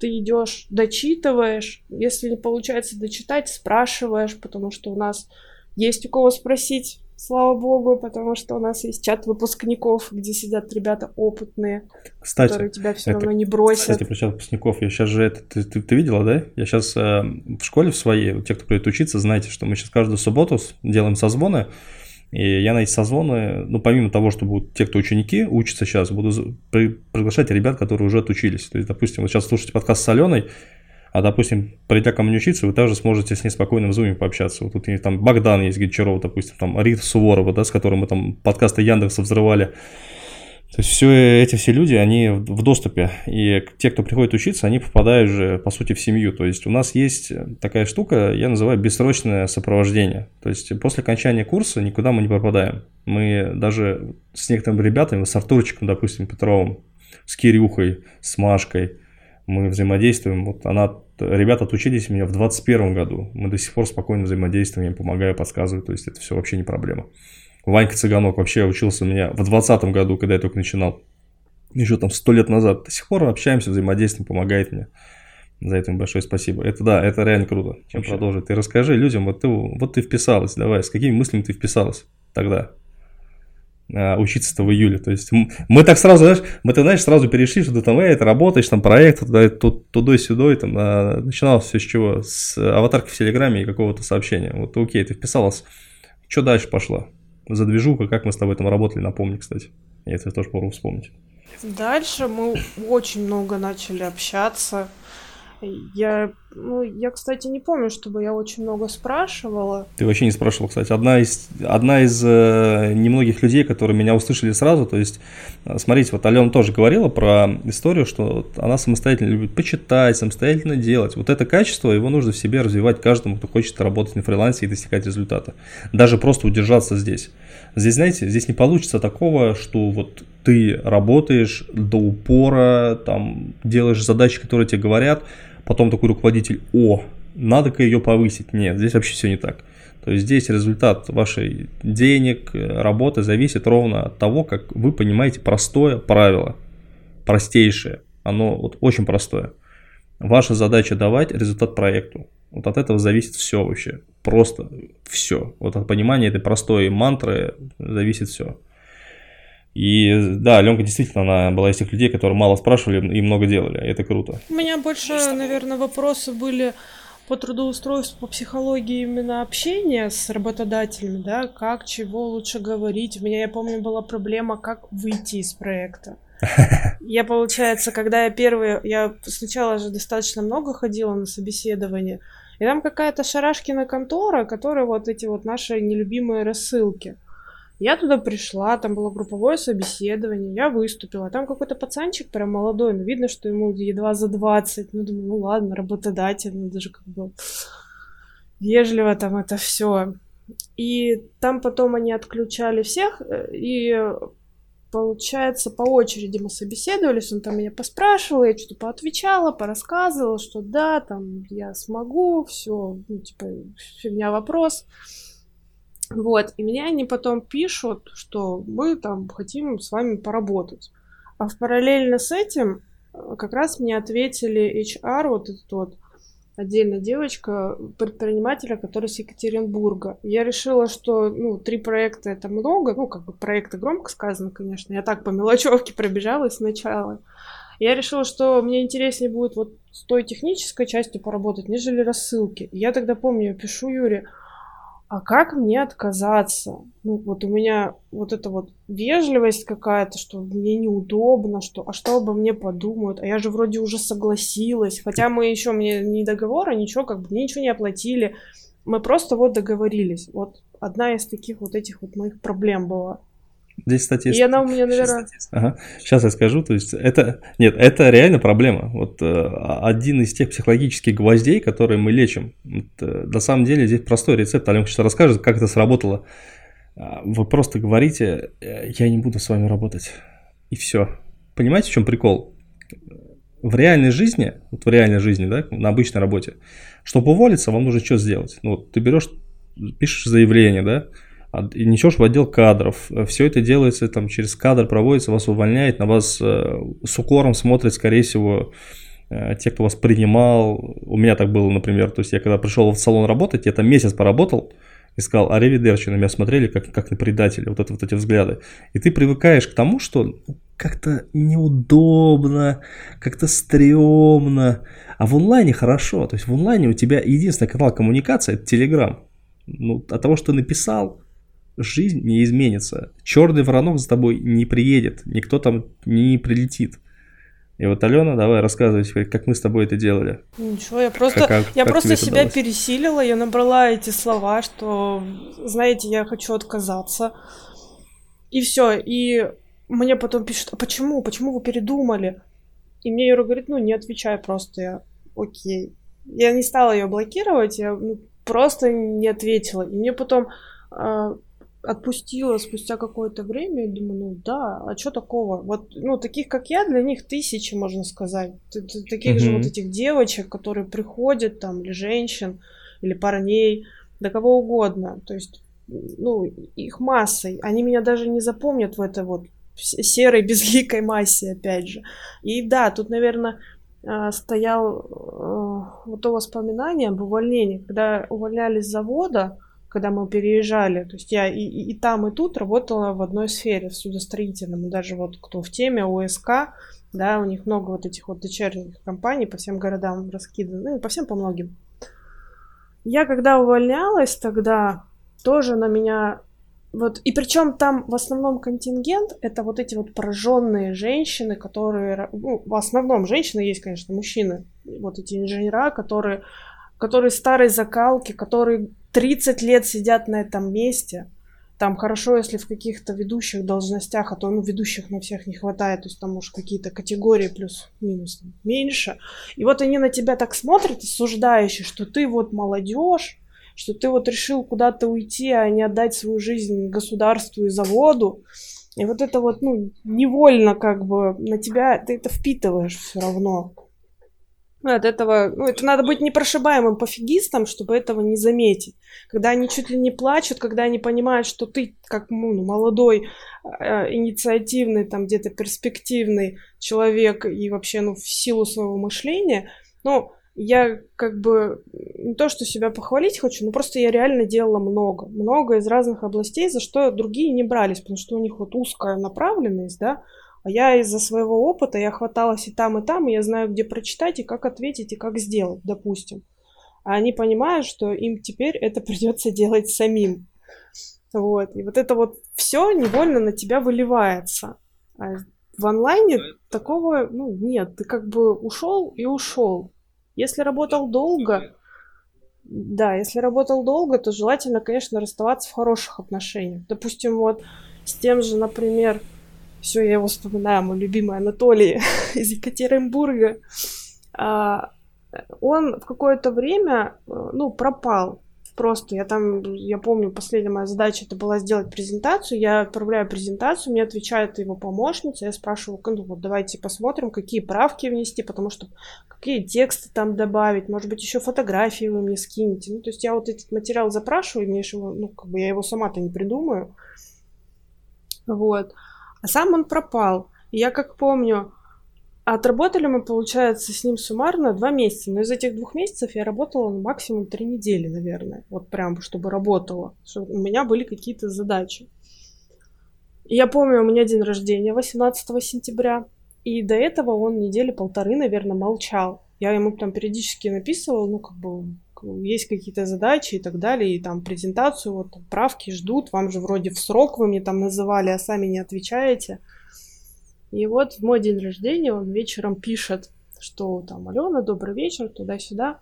ты идешь, дочитываешь. Если не получается дочитать, спрашиваешь, потому что у нас есть у кого спросить, слава богу, потому что у нас есть чат выпускников, где сидят ребята опытные, кстати, которые тебя все равно не бросят. Кстати, про чат выпускников, я сейчас же это, ты, ты, ты видела, да? Я сейчас э, в школе в своей, те, кто придет учиться, знаете, что мы сейчас каждую субботу делаем созвоны, и я на эти созвоны, ну, помимо того, что будут те, кто ученики, учатся сейчас, буду приглашать ребят, которые уже отучились. То есть, допустим, вы сейчас слушаете подкаст с Аленой, а, допустим, придя ко мне учиться, вы также сможете с ней спокойно в зуме пообщаться. Вот тут есть там Богдан есть Гончаров, допустим, там Рита Суворова, да, с которым мы там подкасты Яндекса взрывали. То есть все эти все люди, они в доступе. И те, кто приходит учиться, они попадают же, по сути, в семью. То есть у нас есть такая штука, я называю бессрочное сопровождение. То есть после окончания курса никуда мы не пропадаем. Мы даже с некоторыми ребятами, с Артурчиком, допустим, Петровым, с Кирюхой, с Машкой, мы взаимодействуем. Вот она, ребята отучились меня в 2021 году. Мы до сих пор спокойно взаимодействуем, я им помогаю, подсказываю. То есть это все вообще не проблема. Ванька Цыганок вообще учился у меня в 2020 году, когда я только начинал. Еще там сто лет назад. До сих пор общаемся, взаимодействуем, помогает мне. За это большое спасибо. Это да, это реально круто. Чем продолжить? Ты расскажи людям, вот ты, вот ты вписалась, давай, с какими мыслями ты вписалась тогда? А, учиться-то в июле. То есть мы так сразу, знаешь, мы ты знаешь, сразу перешли, что ты там, эй, ты работаешь, там проект, туда, туда-сюда, и там а, начиналось все с чего? С аватарки в Телеграме и какого-то сообщения. Вот окей, ты вписалась Что дальше пошло? За движуха, как мы с тобой там работали, напомни, кстати. Я это тоже попробую вспомнить. Дальше мы очень много начали общаться. Я, ну, я, кстати, не помню, чтобы я очень много спрашивала. Ты вообще не спрашивал, кстати. Одна из, одна из э, немногих людей, которые меня услышали сразу, то есть, э, смотрите, вот Алена тоже говорила про историю, что она самостоятельно любит почитать, самостоятельно делать. Вот это качество, его нужно в себе развивать каждому, кто хочет работать на фрилансе и достигать результата. Даже просто удержаться здесь. Здесь, знаете, здесь не получится такого, что вот ты работаешь до упора, там делаешь задачи, которые тебе говорят, потом такой руководитель, о, надо-ка ее повысить. Нет, здесь вообще все не так. То есть здесь результат вашей денег, работы зависит ровно от того, как вы понимаете простое правило, простейшее, оно вот очень простое. Ваша задача давать результат проекту. Вот от этого зависит все вообще, просто все. Вот от понимания этой простой мантры зависит все. И да, Аленка действительно, она была из тех людей, которые мало спрашивали и много делали. Это круто. У меня больше, наверное, вопросы были по трудоустройству, по психологии именно общения с работодателями, да, как, чего лучше говорить. У меня, я помню, была проблема, как выйти из проекта. Я, получается, когда я первый, я сначала же достаточно много ходила на собеседование, и там какая-то шарашкина контора, которая вот эти вот наши нелюбимые рассылки. Я туда пришла, там было групповое собеседование, я выступила. Там какой-то пацанчик прям молодой, но видно, что ему едва за 20. Ну, думаю, ну ладно, работодатель, ну даже как бы вежливо там это все. И там потом они отключали всех, э, и получается, по очереди мы собеседовались, он там меня поспрашивал, я что-то поотвечала, порассказывала, что да, там я смогу, все, ну, типа, фигня вопрос. Вот, и мне они потом пишут, что мы там хотим с вами поработать. А в параллельно с этим э, как раз мне ответили HR, вот этот вот отдельная девочка, предпринимателя, который с Екатеринбурга. Я решила, что, ну, три проекта это много, ну, как бы проекты громко сказано, конечно. Я так по мелочевке пробежалась сначала. Я решила, что мне интереснее будет вот с той технической частью поработать, нежели рассылки. Я тогда помню, пишу Юре, а как мне отказаться? Ну, вот у меня вот эта вот вежливость какая-то, что мне неудобно, что, а что обо мне подумают? А я же вроде уже согласилась, хотя мы еще, мне ни договора, ничего, как бы, мне ничего не оплатили. Мы просто вот договорились. Вот одна из таких вот этих вот моих проблем была. Здесь, кстати, И она у меня, наверное... Сейчас, ага. Сейчас я скажу, то есть это... Нет, это реально проблема. Вот э, один из тех психологических гвоздей, которые мы лечим. Вот, э, на самом деле здесь простой рецепт. Аленка сейчас расскажет, как это сработало. А, вы просто говорите, «Э, я не буду с вами работать. И все. Понимаете, в чем прикол? В реальной жизни, вот в реальной жизни, да, на обычной работе, чтобы уволиться, вам нужно что сделать? Ну, вот ты берешь, пишешь заявление, да, несешь в отдел кадров. Все это делается там через кадр, проводится, вас увольняет, на вас э, с укором смотрят, скорее всего, э, те, кто вас принимал. У меня так было, например, то есть я когда пришел в салон работать, я там месяц поработал, и сказал, аривидерчи, на меня смотрели как, как на предателя, вот, это, вот эти взгляды. И ты привыкаешь к тому, что как-то неудобно, как-то стрёмно. А в онлайне хорошо. То есть в онлайне у тебя единственный канал коммуникации – это Телеграм. Ну, от того, что написал, жизнь не изменится. Черный воронок за тобой не приедет, никто там не прилетит. И вот, Алена, давай рассказывай, как мы с тобой это делали. Ничего, я просто, как, я как просто себя удалось? пересилила, я набрала эти слова, что, знаете, я хочу отказаться. И все. И мне потом пишут, а почему? Почему вы передумали? И мне Юра говорит, ну, не отвечай просто. Я, окей. Я не стала ее блокировать, я ну, просто не ответила. И мне потом э, отпустила спустя какое-то время и думаю, ну да, а что такого? Вот, ну, таких, как я, для них тысячи, можно сказать. Таких mm-hmm. же вот этих девочек, которые приходят там, или женщин, или парней, да кого угодно. То есть, ну, их массой. Они меня даже не запомнят в этой вот серой безликой массе, опять же. И да, тут, наверное, а, стоял э, вот то воспоминание об увольнении, когда увольнялись с завода, когда мы переезжали. То есть я и, и, и там, и тут работала в одной сфере, в судостроительном. И даже вот кто в теме ОСК, да, у них много вот этих вот дочерних компаний по всем городам раскиданы, ну по всем, по многим. Я когда увольнялась тогда, тоже на меня вот, и причем там в основном контингент это вот эти вот пораженные женщины, которые, ну, в основном женщины есть, конечно, мужчины, вот эти инженера, которые, которые старой закалки, которые 30 лет сидят на этом месте. Там хорошо, если в каких-то ведущих должностях, а то ну, ведущих на всех не хватает, то есть там, может, какие-то категории плюс-минус меньше. И вот они на тебя так смотрят, осуждающие, что ты вот молодежь, что ты вот решил куда-то уйти, а не отдать свою жизнь государству и заводу. И вот это вот, ну, невольно как бы на тебя, ты это впитываешь все равно. Ну, от этого, ну, это надо быть непрошибаемым пофигистом, чтобы этого не заметить. Когда они чуть ли не плачут, когда они понимают, что ты, как ну, ну молодой, э, инициативный, там где-то перспективный человек и вообще, ну, в силу своего мышления, ну, я как бы не то, что себя похвалить хочу, но просто я реально делала много. Много из разных областей, за что другие не брались, потому что у них вот узкая направленность, да, а я из-за своего опыта, я хваталась и там, и там, и я знаю, где прочитать, и как ответить, и как сделать, допустим. А они понимают, что им теперь это придется делать самим. Вот. И вот это вот все невольно на тебя выливается. А в онлайне такого, ну, нет. Ты как бы ушел и ушел. Если работал долго, да, если работал долго, то желательно, конечно, расставаться в хороших отношениях. Допустим, вот с тем же, например, все, я его вспоминаю, мой любимый Анатолий из Екатеринбурга. А, он в какое-то время, э, ну, пропал просто. Я там, я помню, последняя моя задача это была сделать презентацию. Я отправляю презентацию, мне отвечает его помощница. Я спрашиваю, ну вот давайте посмотрим, какие правки внести, потому что какие тексты там добавить, может быть, еще фотографии вы мне скинете. Ну, то есть я вот этот материал запрашиваю, мне его, ну, как бы я его сама-то не придумаю. Вот. А сам он пропал. И я как помню, Отработали мы, получается, с ним суммарно два месяца. Но из этих двух месяцев я работала максимум три недели, наверное. Вот прям, чтобы работала. Чтобы у меня были какие-то задачи. И я помню, у меня день рождения 18 сентября. И до этого он недели полторы, наверное, молчал. Я ему там периодически написывала, ну, как бы, есть какие-то задачи и так далее, и там презентацию, вот правки ждут, вам же вроде в срок вы мне там называли, а сами не отвечаете. И вот в мой день рождения он вечером пишет, что там, Алена, добрый вечер, туда-сюда.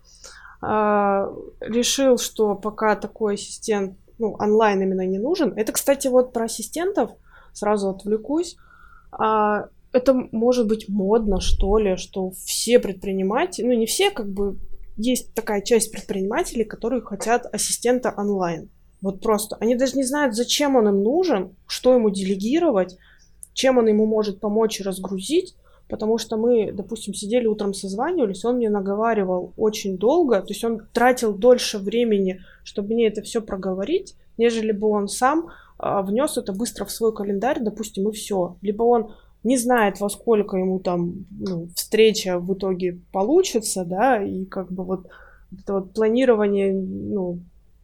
А, решил, что пока такой ассистент, ну, онлайн именно не нужен. Это, кстати, вот про ассистентов, сразу отвлекусь. А, это может быть модно, что ли, что все предприниматели, ну, не все, как бы, есть такая часть предпринимателей, которые хотят ассистента онлайн. Вот просто. Они даже не знают, зачем он им нужен, что ему делегировать чем он ему может помочь разгрузить, потому что мы, допустим, сидели утром созванивались, он мне наговаривал очень долго, то есть он тратил дольше времени, чтобы мне это все проговорить, нежели бы он сам а, внес это быстро в свой календарь, допустим, и все. Либо он не знает, во сколько ему там ну, встреча в итоге получится, да, и как бы вот это вот планирование, ну,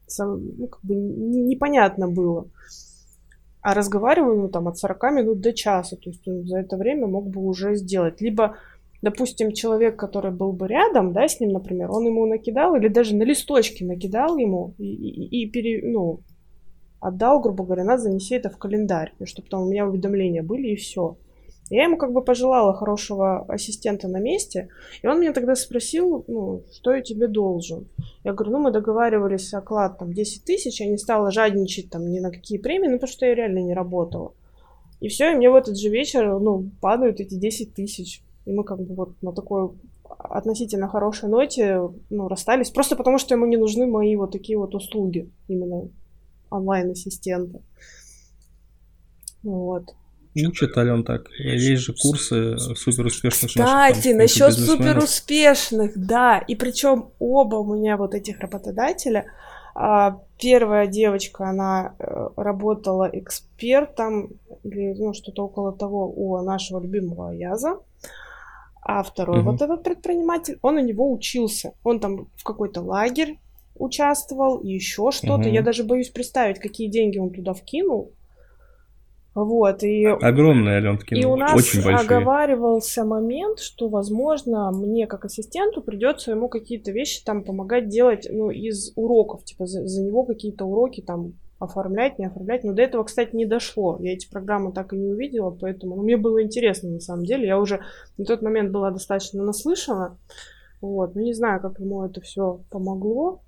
сам, ну как бы непонятно было. А разговариваем ну, там от 40 минут до часа. То есть он за это время мог бы уже сделать. Либо, допустим, человек, который был бы рядом, да, с ним, например, он ему накидал или даже на листочке накидал ему и, и, и пере, ну, отдал, грубо говоря, надо занеси это в календарь, чтобы там у меня уведомления были и все. Я ему как бы пожелала хорошего ассистента на месте, и он меня тогда спросил, ну, что я тебе должен. Я говорю, ну, мы договаривались оклад там 10 тысяч, я не стала жадничать там ни на какие премии, ну, потому что я реально не работала. И все, и мне в этот же вечер, ну, падают эти 10 тысяч. И мы как бы вот на такой относительно хорошей ноте, ну, расстались, просто потому что ему не нужны мои вот такие вот услуги, именно онлайн-ассистента. Вот. Учат, Ален, так. Есть же курсы суперуспешных Кстати, наших, насчет суперуспешных, да. И причем оба у меня вот этих работодателя. А, первая девочка, она э, работала экспертом или ну, что-то около того у нашего любимого Яза. А второй угу. вот этот предприниматель, он у него учился. Он там в какой-то лагерь участвовал, еще что-то. Угу. Я даже боюсь представить, какие деньги он туда вкинул. Вот, и... Огромные, Аленткины, И у нас очень большие. оговаривался момент, что, возможно, мне как ассистенту придется ему какие-то вещи там помогать делать, ну, из уроков, типа за, за него какие-то уроки там оформлять, не оформлять. Но до этого, кстати, не дошло. Я эти программы так и не увидела, поэтому ну, мне было интересно на самом деле. Я уже на тот момент была достаточно наслышана. Вот, ну не знаю, как ему это все помогло,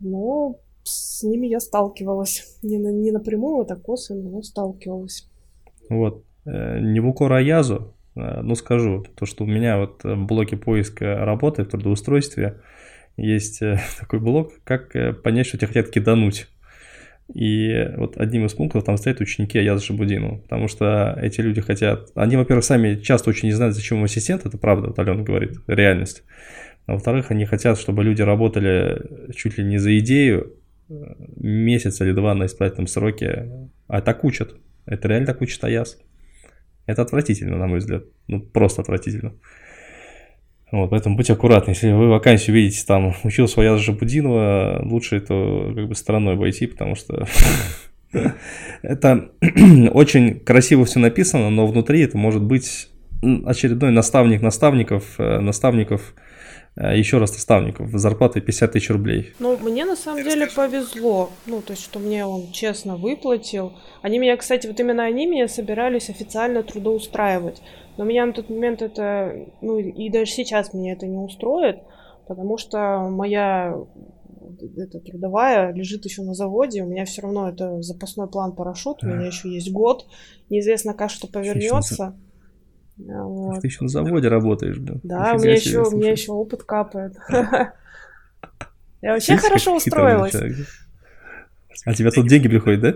но с ними я сталкивалась. Не, на, не напрямую, а так косвенно, но сталкивалась. Вот. Э, не в укор Аязу, э, но скажу, то, что у меня вот в блоке поиска работы в трудоустройстве есть э, такой блок, как понять, что тебя хотят кидануть. И вот одним из пунктов там стоят ученики Аяза Шабудину, потому что эти люди хотят... Они, во-первых, сами часто очень не знают, зачем им ассистент, это правда, вот Алена говорит, реальность. А во-вторых, они хотят, чтобы люди работали чуть ли не за идею э, месяц или два на испытательном сроке, а так учат. Это реально так учит Аяз. Это отвратительно, на мой взгляд. Ну, просто отвратительно. Вот, поэтому будьте аккуратны. Если вы вакансию видите, там, учился Аяз Жабудинова, лучше это как бы стороной обойти, потому что это очень красиво все написано, но внутри это может быть очередной наставник наставников, э, наставников еще раз наставников, зарплатой 50 тысяч рублей. Ну, мне на самом деле повезло, ну, то есть, что мне он честно выплатил. Они меня, кстати, вот именно они меня собирались официально трудоустраивать. Но меня на тот момент это, ну, и даже сейчас меня это не устроит, потому что моя это трудовая лежит еще на заводе, у меня все равно это запасной план парашют, у меня еще есть год, неизвестно как что повернется. Вот. Ты еще на заводе работаешь, блин. Да, у меня, еще, у меня еще опыт капает. Я вообще хорошо устроилась. А тебе тут деньги приходят, да?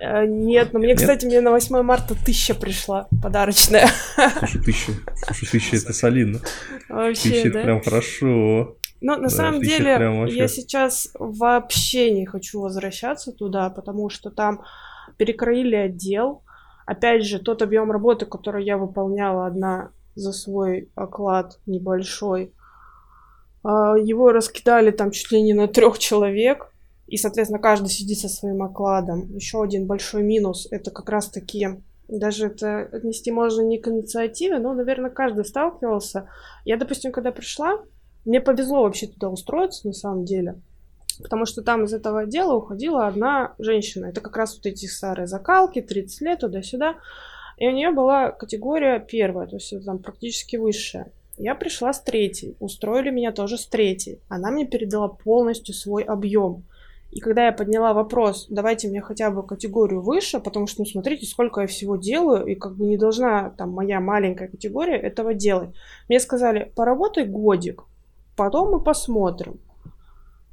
Э, нет, но мне, кстати, мне на 8 марта тысяча пришла, подарочная. Слушай, тысяча, слушай, тысяча это солидно. Вообще, Тысяча это прям хорошо. Ну, на да, самом деле, вообще... я сейчас вообще не хочу возвращаться туда, потому что там перекроили отдел, Опять же, тот объем работы, который я выполняла одна за свой оклад небольшой, а, его раскидали там чуть ли не на трех человек, и, соответственно, каждый сидит со своим окладом. Еще один большой минус – это как раз-таки, даже это отнести можно не к инициативе, но, наверное, каждый сталкивался. Я, допустим, когда пришла, мне повезло вообще туда устроиться, на самом деле – потому что там из этого отдела уходила одна женщина. Это как раз вот эти старые закалки, 30 лет, туда-сюда. И у нее была категория первая, то есть там практически высшая. Я пришла с третьей, устроили меня тоже с третьей. Она мне передала полностью свой объем. И когда я подняла вопрос, давайте мне хотя бы категорию выше, потому что, ну, смотрите, сколько я всего делаю, и как бы не должна там моя маленькая категория этого делать. Мне сказали, поработай годик, потом мы посмотрим.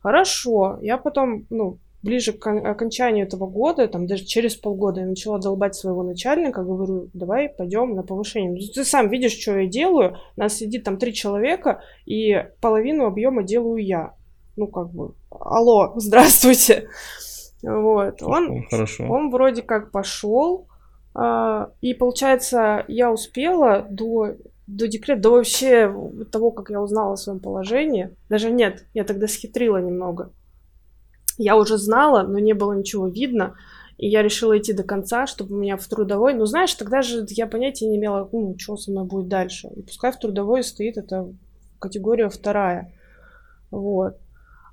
Хорошо. Я потом, ну, ближе к окончанию этого года, там даже через полгода я начала долбать своего начальника, говорю, давай пойдем на повышение. Ну, ты сам видишь, что я делаю, нас сидит там три человека, и половину объема делаю я. Ну, как бы, алло, здравствуйте. Вот. Он, Хорошо. он вроде как пошел, а, и получается, я успела до до декрета, до вообще того, как я узнала о своем положении. Даже нет, я тогда схитрила немного. Я уже знала, но не было ничего видно. И я решила идти до конца, чтобы у меня в трудовой... Ну, знаешь, тогда же я понятия не имела, ну, что со мной будет дальше. И пускай в трудовой стоит эта категория вторая. Вот.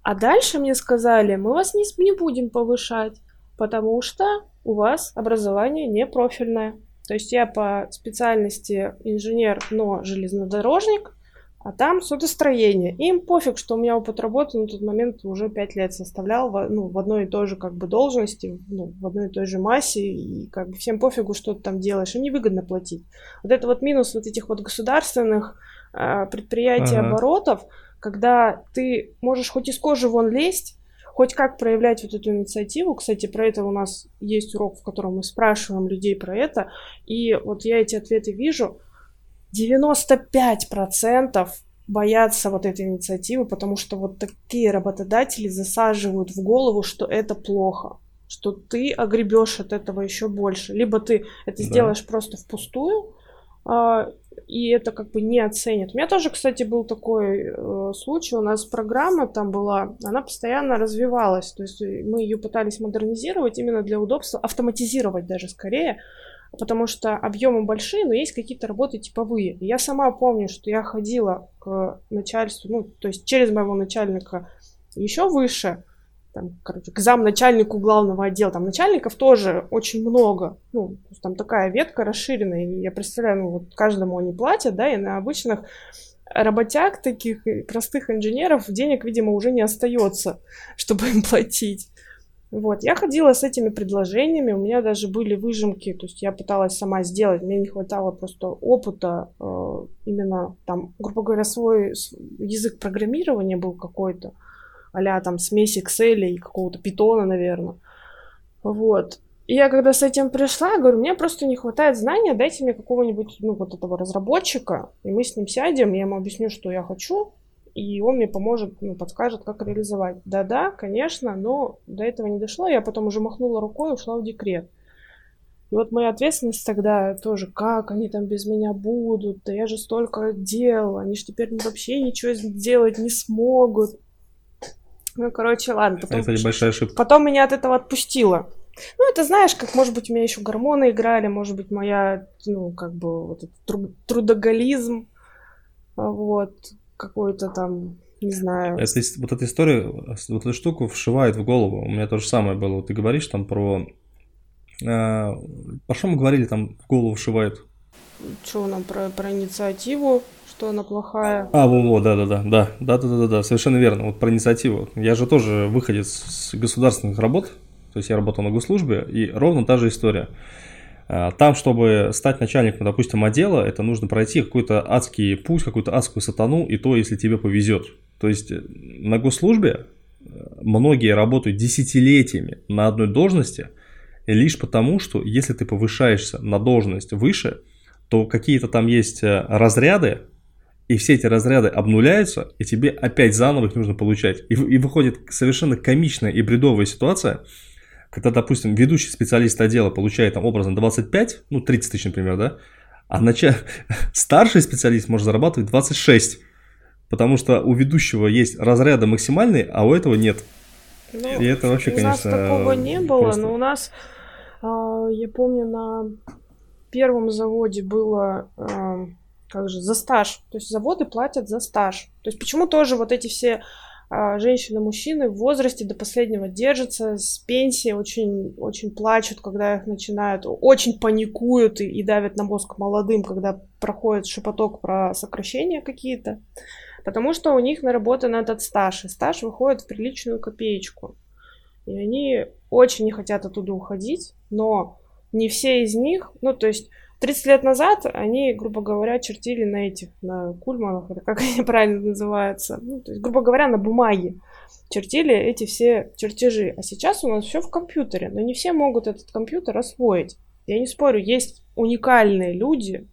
А дальше мне сказали, мы вас не, не будем повышать, потому что у вас образование не профильное. То есть я по специальности инженер, но железнодорожник, а там судостроение. Им пофиг, что у меня опыт работы на тот момент уже 5 лет составлял в, ну, в одной и той же как бы должности, ну, в одной и той же массе, и как бы всем пофигу, что ты там делаешь, им невыгодно платить. Вот это вот минус вот этих вот государственных э, предприятий ага. оборотов, когда ты можешь хоть из кожи вон лезть, хоть как проявлять вот эту инициативу. Кстати, про это у нас есть урок, в котором мы спрашиваем людей про это. И вот я эти ответы вижу. 95% боятся вот этой инициативы, потому что вот такие работодатели засаживают в голову, что это плохо, что ты огребешь от этого еще больше. Либо ты это да. сделаешь просто впустую, а, и это как бы не оценят. У меня тоже, кстати, был такой э, случай. У нас программа там была, она постоянно развивалась. То есть мы ее пытались модернизировать именно для удобства, автоматизировать даже скорее, потому что объемы большие, но есть какие-то работы типовые. Я сама помню, что я ходила к начальству, ну, то есть через моего начальника еще выше, там, короче, к замначальнику главного отдела. Там начальников тоже очень много. Ну, там такая ветка расширенная. И я представляю, ну, вот каждому они платят, да, и на обычных работяг таких простых инженеров денег, видимо, уже не остается, чтобы им платить. Вот, я ходила с этими предложениями, у меня даже были выжимки, то есть я пыталась сама сделать, мне не хватало просто опыта, э, именно там, грубо говоря, свой язык программирования был какой-то, а там смесь Excel и какого-то питона, наверное. Вот. И я когда с этим пришла, говорю, мне просто не хватает знания, дайте мне какого-нибудь, ну, вот этого разработчика, и мы с ним сядем, я ему объясню, что я хочу, и он мне поможет, ну, подскажет, как реализовать. Да-да, конечно, но до этого не дошло, я потом уже махнула рукой и ушла в декрет. И вот моя ответственность тогда тоже, как они там без меня будут, да я же столько делала, они же теперь вообще ничего сделать не смогут. Ну, короче, ладно. Потом, это большая ошибка. Потом меня от этого отпустило. Ну, это знаешь, как, может быть, у меня еще гормоны играли, может быть, моя, ну, как бы, вот этот трудоголизм, вот, какой-то там, не знаю. Это, вот эта история, вот эту штуку вшивает в голову. У меня то же самое было. Вот ты говоришь там про... Э, про что мы говорили там в голову вшивает? Что нам про, про инициативу, что она плохая. А, во, во, да, да, да, да, да, да, да, да, совершенно верно. Вот про инициативу. Я же тоже выходец с государственных работ, то есть я работал на госслужбе, и ровно та же история. А, там, чтобы стать начальником, допустим, отдела, это нужно пройти какой-то адский путь, какую-то адскую сатану, и то, если тебе повезет. То есть э, на госслужбе э, многие работают десятилетиями на одной должности, лишь потому, что если ты повышаешься на должность выше, то какие-то там есть э, разряды, и все эти разряды обнуляются, и тебе опять заново их нужно получать. И, и выходит совершенно комичная и бредовая ситуация – когда, допустим, ведущий специалист отдела получает там образно 25, ну 30 тысяч, например, да, а нача... старший специалист может зарабатывать 26, потому что у ведущего есть разряды максимальные, а у этого нет. Ну, И это вообще, у конечно, У нас такого не было, просто... но у нас, а, я помню, на первом заводе было а, как же, за стаж. То есть заводы платят за стаж. То есть почему тоже вот эти все а, женщины, мужчины в возрасте до последнего держатся, с пенсии очень, очень плачут, когда их начинают, очень паникуют и, и давят на мозг молодым, когда проходит шепоток про сокращения какие-то, потому что у них наработан этот стаж, и стаж выходит в приличную копеечку. И они очень не хотят оттуда уходить, но не все из них, ну, то есть 30 лет назад они, грубо говоря, чертили на этих, на кульманах, или как они правильно называются, ну, то есть, грубо говоря, на бумаге чертили эти все чертежи. А сейчас у нас все в компьютере, но не все могут этот компьютер освоить. Я не спорю, есть уникальные люди,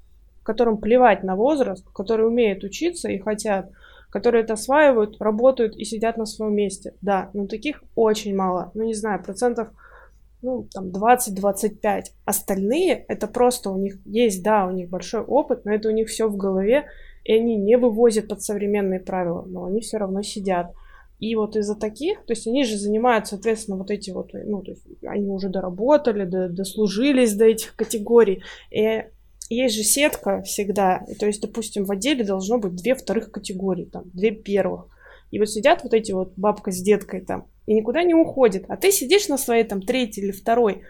которым плевать на возраст, которые умеют учиться и хотят, которые это осваивают, работают и сидят на своем месте. Да, но таких очень мало. Ну, не знаю, процентов ну, там 20-25. Остальные, это просто у них есть, да, у них большой опыт, но это у них все в голове, и они не вывозят под современные правила, но они все равно сидят. И вот из-за таких, то есть они же занимают, соответственно, вот эти вот, ну, то есть они уже доработали, дослужились до этих категорий. И есть же сетка всегда, то есть, допустим, в отделе должно быть две вторых категории, там, две первых. И вот сидят вот эти вот бабка с деткой там, и никуда не уходит. А ты сидишь на своей там третьей или второй,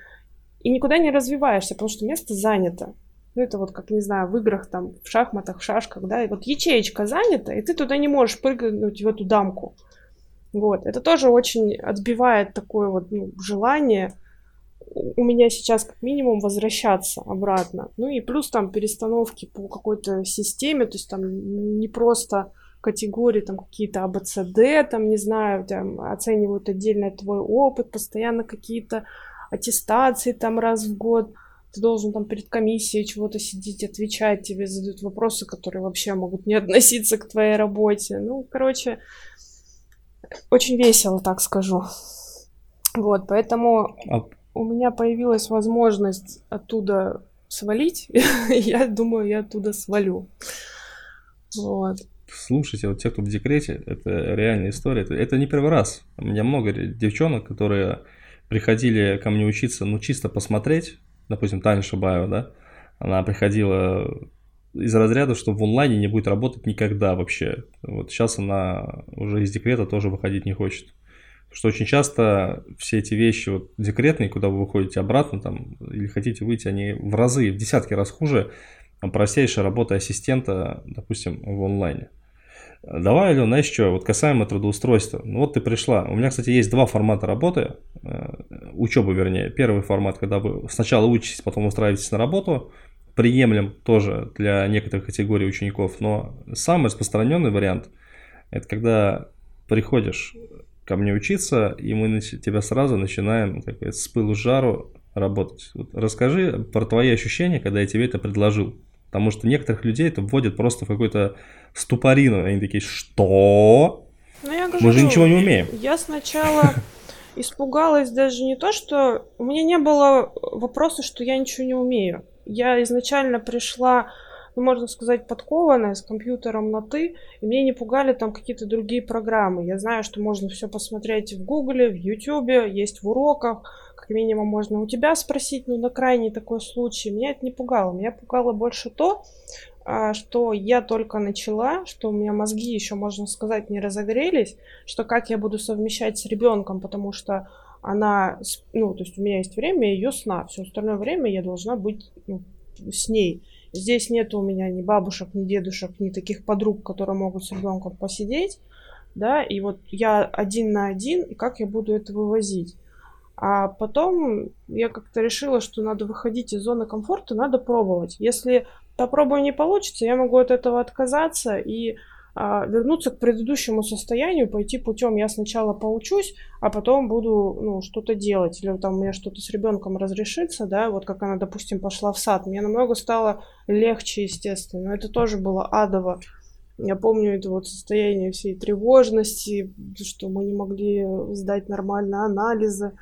и никуда не развиваешься, потому что место занято. Ну, это вот, как, не знаю, в играх, там, в шахматах, шашках, да, и вот ячеечка занята, и ты туда не можешь прыгнуть в эту дамку. Вот, это тоже очень отбивает такое вот ну, желание у меня сейчас как минимум возвращаться обратно. Ну и плюс там перестановки по какой-то системе, то есть там не просто категории, там какие-то АБЦД, там, не знаю, там, оценивают отдельно твой опыт, постоянно какие-то аттестации там раз в год. Ты должен там перед комиссией чего-то сидеть, отвечать, тебе задают вопросы, которые вообще могут не относиться к твоей работе. Ну, короче, очень весело, так скажу. Вот, поэтому а... у меня появилась возможность оттуда свалить. я думаю, я оттуда свалю. Вот слушайте, вот те, кто в декрете, это реальная история. Это, это не первый раз. У меня много девчонок, которые приходили ко мне учиться, ну, чисто посмотреть. Допустим, Таня Шабаева, да? Она приходила из разряда, что в онлайне не будет работать никогда вообще. Вот сейчас она уже из декрета тоже выходить не хочет. что очень часто все эти вещи вот, декретные, куда вы выходите обратно там, или хотите выйти, они в разы, в десятки раз хуже простейшая работа ассистента, допустим, в онлайне. Давай, Алена, знаешь что, вот касаемо трудоустройства. Ну вот ты пришла. У меня, кстати, есть два формата работы, э, учебы вернее. Первый формат, когда вы сначала учитесь, потом устраиваетесь на работу, приемлем тоже для некоторых категорий учеников, но самый распространенный вариант – это когда приходишь ко мне учиться, и мы тебя сразу начинаем как с пылу жару работать. Вот расскажи про твои ощущения, когда я тебе это предложил. Потому что некоторых людей это вводит просто в какую-то ступорину. Они такие, что? Ну, я говорю, Мы же ничего не умеем. Я сначала испугалась даже не то, что... У меня не было вопроса, что я ничего не умею. Я изначально пришла, ну, можно сказать, подкованная, с компьютером на «ты», и мне не пугали там какие-то другие программы. Я знаю, что можно все посмотреть в Гугле, в Ютубе, есть в уроках, минимум можно у тебя спросить, ну, на крайний такой случай. Меня это не пугало. Меня пугало больше то, а, что я только начала, что у меня мозги еще, можно сказать, не разогрелись, что как я буду совмещать с ребенком, потому что она, ну, то есть у меня есть время ее сна, все остальное время я должна быть ну, с ней. Здесь нет у меня ни бабушек, ни дедушек, ни таких подруг, которые могут с ребенком посидеть, да, и вот я один на один, и как я буду это вывозить. А потом я как-то решила, что надо выходить из зоны комфорта, надо пробовать. Если попробую не получится, я могу от этого отказаться и а, вернуться к предыдущему состоянию, пойти путем я сначала поучусь, а потом буду ну, что-то делать. Или там у меня что-то с ребенком разрешится, да, вот как она, допустим, пошла в сад. Мне намного стало легче, естественно. Но это тоже было адово. Я помню это вот состояние всей тревожности, что мы не могли сдать нормально анализы,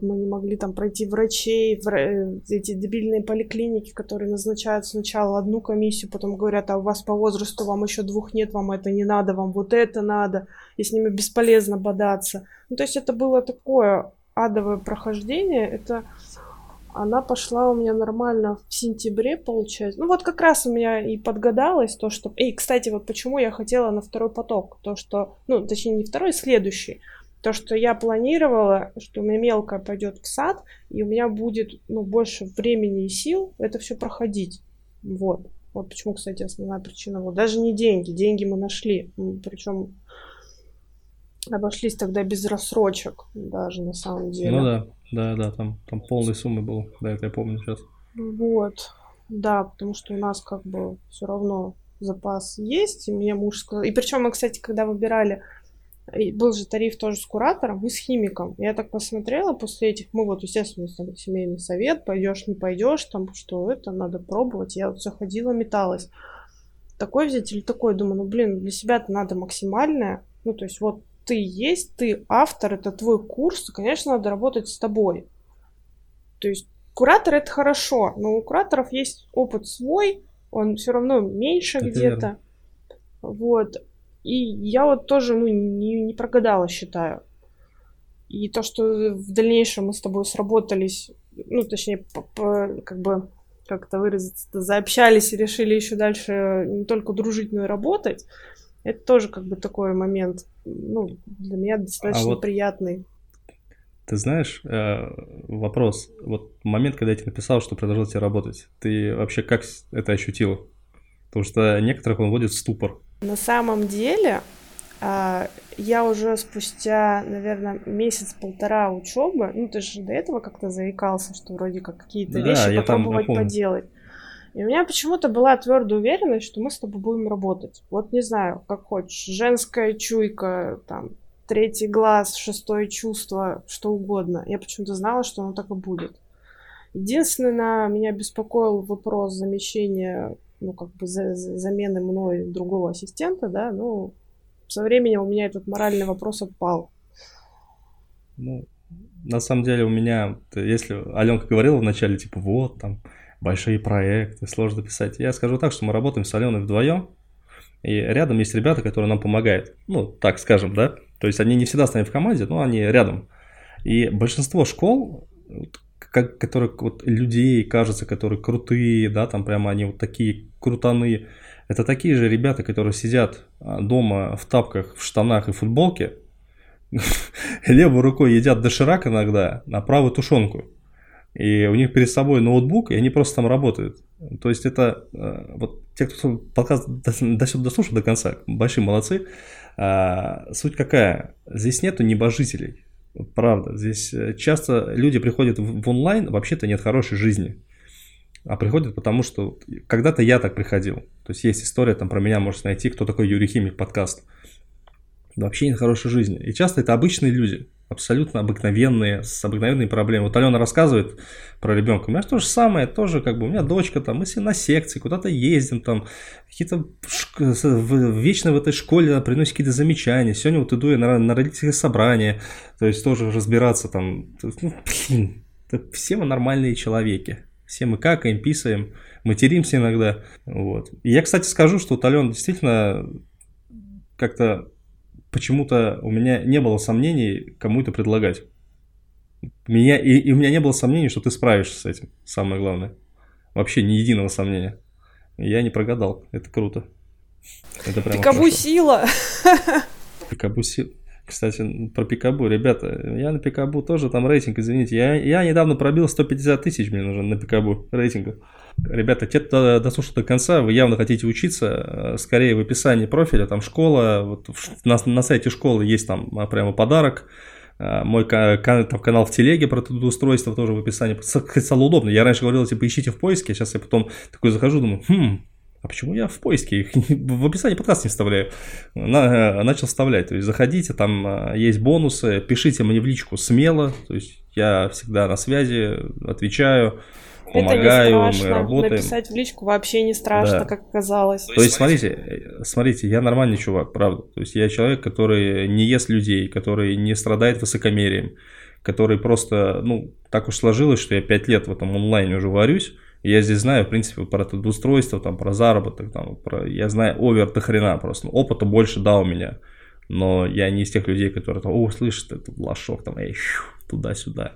мы не могли там пройти врачей, э, эти дебильные поликлиники, которые назначают сначала одну комиссию, потом говорят, а у вас по возрасту вам еще двух нет, вам это не надо, вам вот это надо, и с ними бесполезно бодаться. Ну, то есть это было такое адовое прохождение, это она пошла у меня нормально в сентябре, получается. Ну вот как раз у меня и подгадалось то, что... И, кстати, вот почему я хотела на второй поток. То, что... Ну, точнее, не второй, следующий. То, что я планировала, что у меня мелкая пойдет в сад, и у меня будет ну, больше времени и сил это все проходить. Вот. Вот почему, кстати, основная причина. Вот даже не деньги. Деньги мы нашли. Причем обошлись тогда без рассрочек даже на самом деле. Ну да, да, да, там, там полной суммы было. Да, это я помню сейчас. Вот. Да, потому что у нас как бы все равно запас есть. И мне муж сказал. И причем мы, кстати, когда выбирали и был же тариф тоже с куратором и с химиком. Я так посмотрела после этих, мы вот, естественно, там, семейный совет, пойдешь, не пойдешь, там, что это, надо пробовать. Я вот все ходила, металась. Такой взять или такой? Думаю, ну, блин, для себя-то надо максимальное. Ну, то есть, вот ты есть, ты автор, это твой курс, конечно, надо работать с тобой. То есть, куратор это хорошо, но у кураторов есть опыт свой, он все равно меньше где-то. Вот. И я вот тоже, ну, не, не прогадала, считаю. И то, что в дальнейшем мы с тобой сработались, ну, точнее, по, по, как бы, как это выразиться, заобщались и решили еще дальше не только дружить, но и работать, это тоже как бы такой момент, ну, для меня достаточно а вот приятный. Ты знаешь, э, вопрос, вот момент, когда я тебе написал, что продолжал тебе работать, ты вообще как это ощутила? Потому что некоторых он вводит в ступор. На самом деле, а, я уже спустя, наверное, месяц-полтора учебы, ну ты же до этого как-то заикался, что вроде как какие-то да, вещи попробовать там, поделать. И у меня почему-то была твердая уверенность, что мы с тобой будем работать. Вот не знаю, как хочешь. Женская чуйка, там, третий глаз, шестое чувство, что угодно. Я почему-то знала, что оно так и будет. Единственное, меня беспокоил вопрос замещения ну, как бы за, за замены мной другого ассистента, да, ну, со временем у меня этот моральный вопрос отпал. Ну, на самом деле у меня, если Аленка говорила вначале, типа, вот, там, большие проекты, сложно писать. Я скажу так, что мы работаем с Аленой вдвоем, и рядом есть ребята, которые нам помогают. Ну, так скажем, да. То есть они не всегда с нами в команде, но они рядом. И большинство школ, как, которых вот людей кажется, которые крутые, да, там прямо они вот такие крутаны. Это такие же ребята, которые сидят а, дома в тапках, в штанах и футболке, левой рукой едят доширак иногда, а правой тушенку. И у них перед собой ноутбук, и они просто там работают. То есть это э, вот те, кто подкаст до сюда дослушал до конца, большие молодцы. А, суть какая? Здесь нету небожителей. Правда, здесь э, часто люди приходят в онлайн, вообще-то нет хорошей жизни. А приходят потому, что когда-то я так приходил. То есть есть история там про меня, можете найти, кто такой Юрий Химик, подкаст. Вообще нет хорошей жизни. И часто это обычные люди абсолютно обыкновенные, с обыкновенными проблемами. Вот Алена рассказывает про ребенка. У меня то же самое, тоже как бы у меня дочка там, мы все на секции, куда-то ездим там, какие-то вечно в этой школе приносят какие-то замечания. Сегодня вот иду я на, на родительское собрание, то есть тоже разбираться там. Ну, блин, все мы нормальные человеки. Все мы какаем, писаем, материмся иногда. Вот. И я, кстати, скажу, что вот Алена действительно как-то почему-то у меня не было сомнений, кому это предлагать. Меня, и, и у меня не было сомнений, что ты справишься с этим, самое главное. Вообще ни единого сомнения. Я не прогадал, это круто. Это прям Пикабу хорошо. сила! Пикабу сила. Кстати, про Пикабу, ребята, я на Пикабу тоже там рейтинг, извините. Я, я недавно пробил 150 тысяч, мне нужно на Пикабу рейтинга. Ребята, те, кто дослушал до конца, вы явно хотите учиться, э, скорее в описании профиля, там школа, вот на, на сайте школы есть там а, прямо подарок, э, мой там, канал в телеге про трудоустройство тоже в описании. Стало удобно. Я раньше говорил, типа, ищите в поиске, сейчас я потом такой захожу, думаю, хм, а почему я в поиске их в описании подкаст не вставляю? На, э, начал вставлять. То есть заходите, там есть бонусы, пишите мне в личку смело. То есть я всегда на связи, отвечаю помогаю, это не страшно. мы работаем. Написать в личку вообще не страшно, да. как оказалось. То есть, смотрите, смотрите, я нормальный чувак, правда. То есть, я человек, который не ест людей, который не страдает высокомерием, который просто, ну, так уж сложилось, что я пять лет в этом онлайне уже варюсь, я здесь знаю, в принципе, про трудоустройство, там, про заработок, там, про... я знаю овер до хрена просто. Опыта больше да у меня. Но я не из тех людей, которые там, о, слышишь, ты лошок, там, эй, туда-сюда.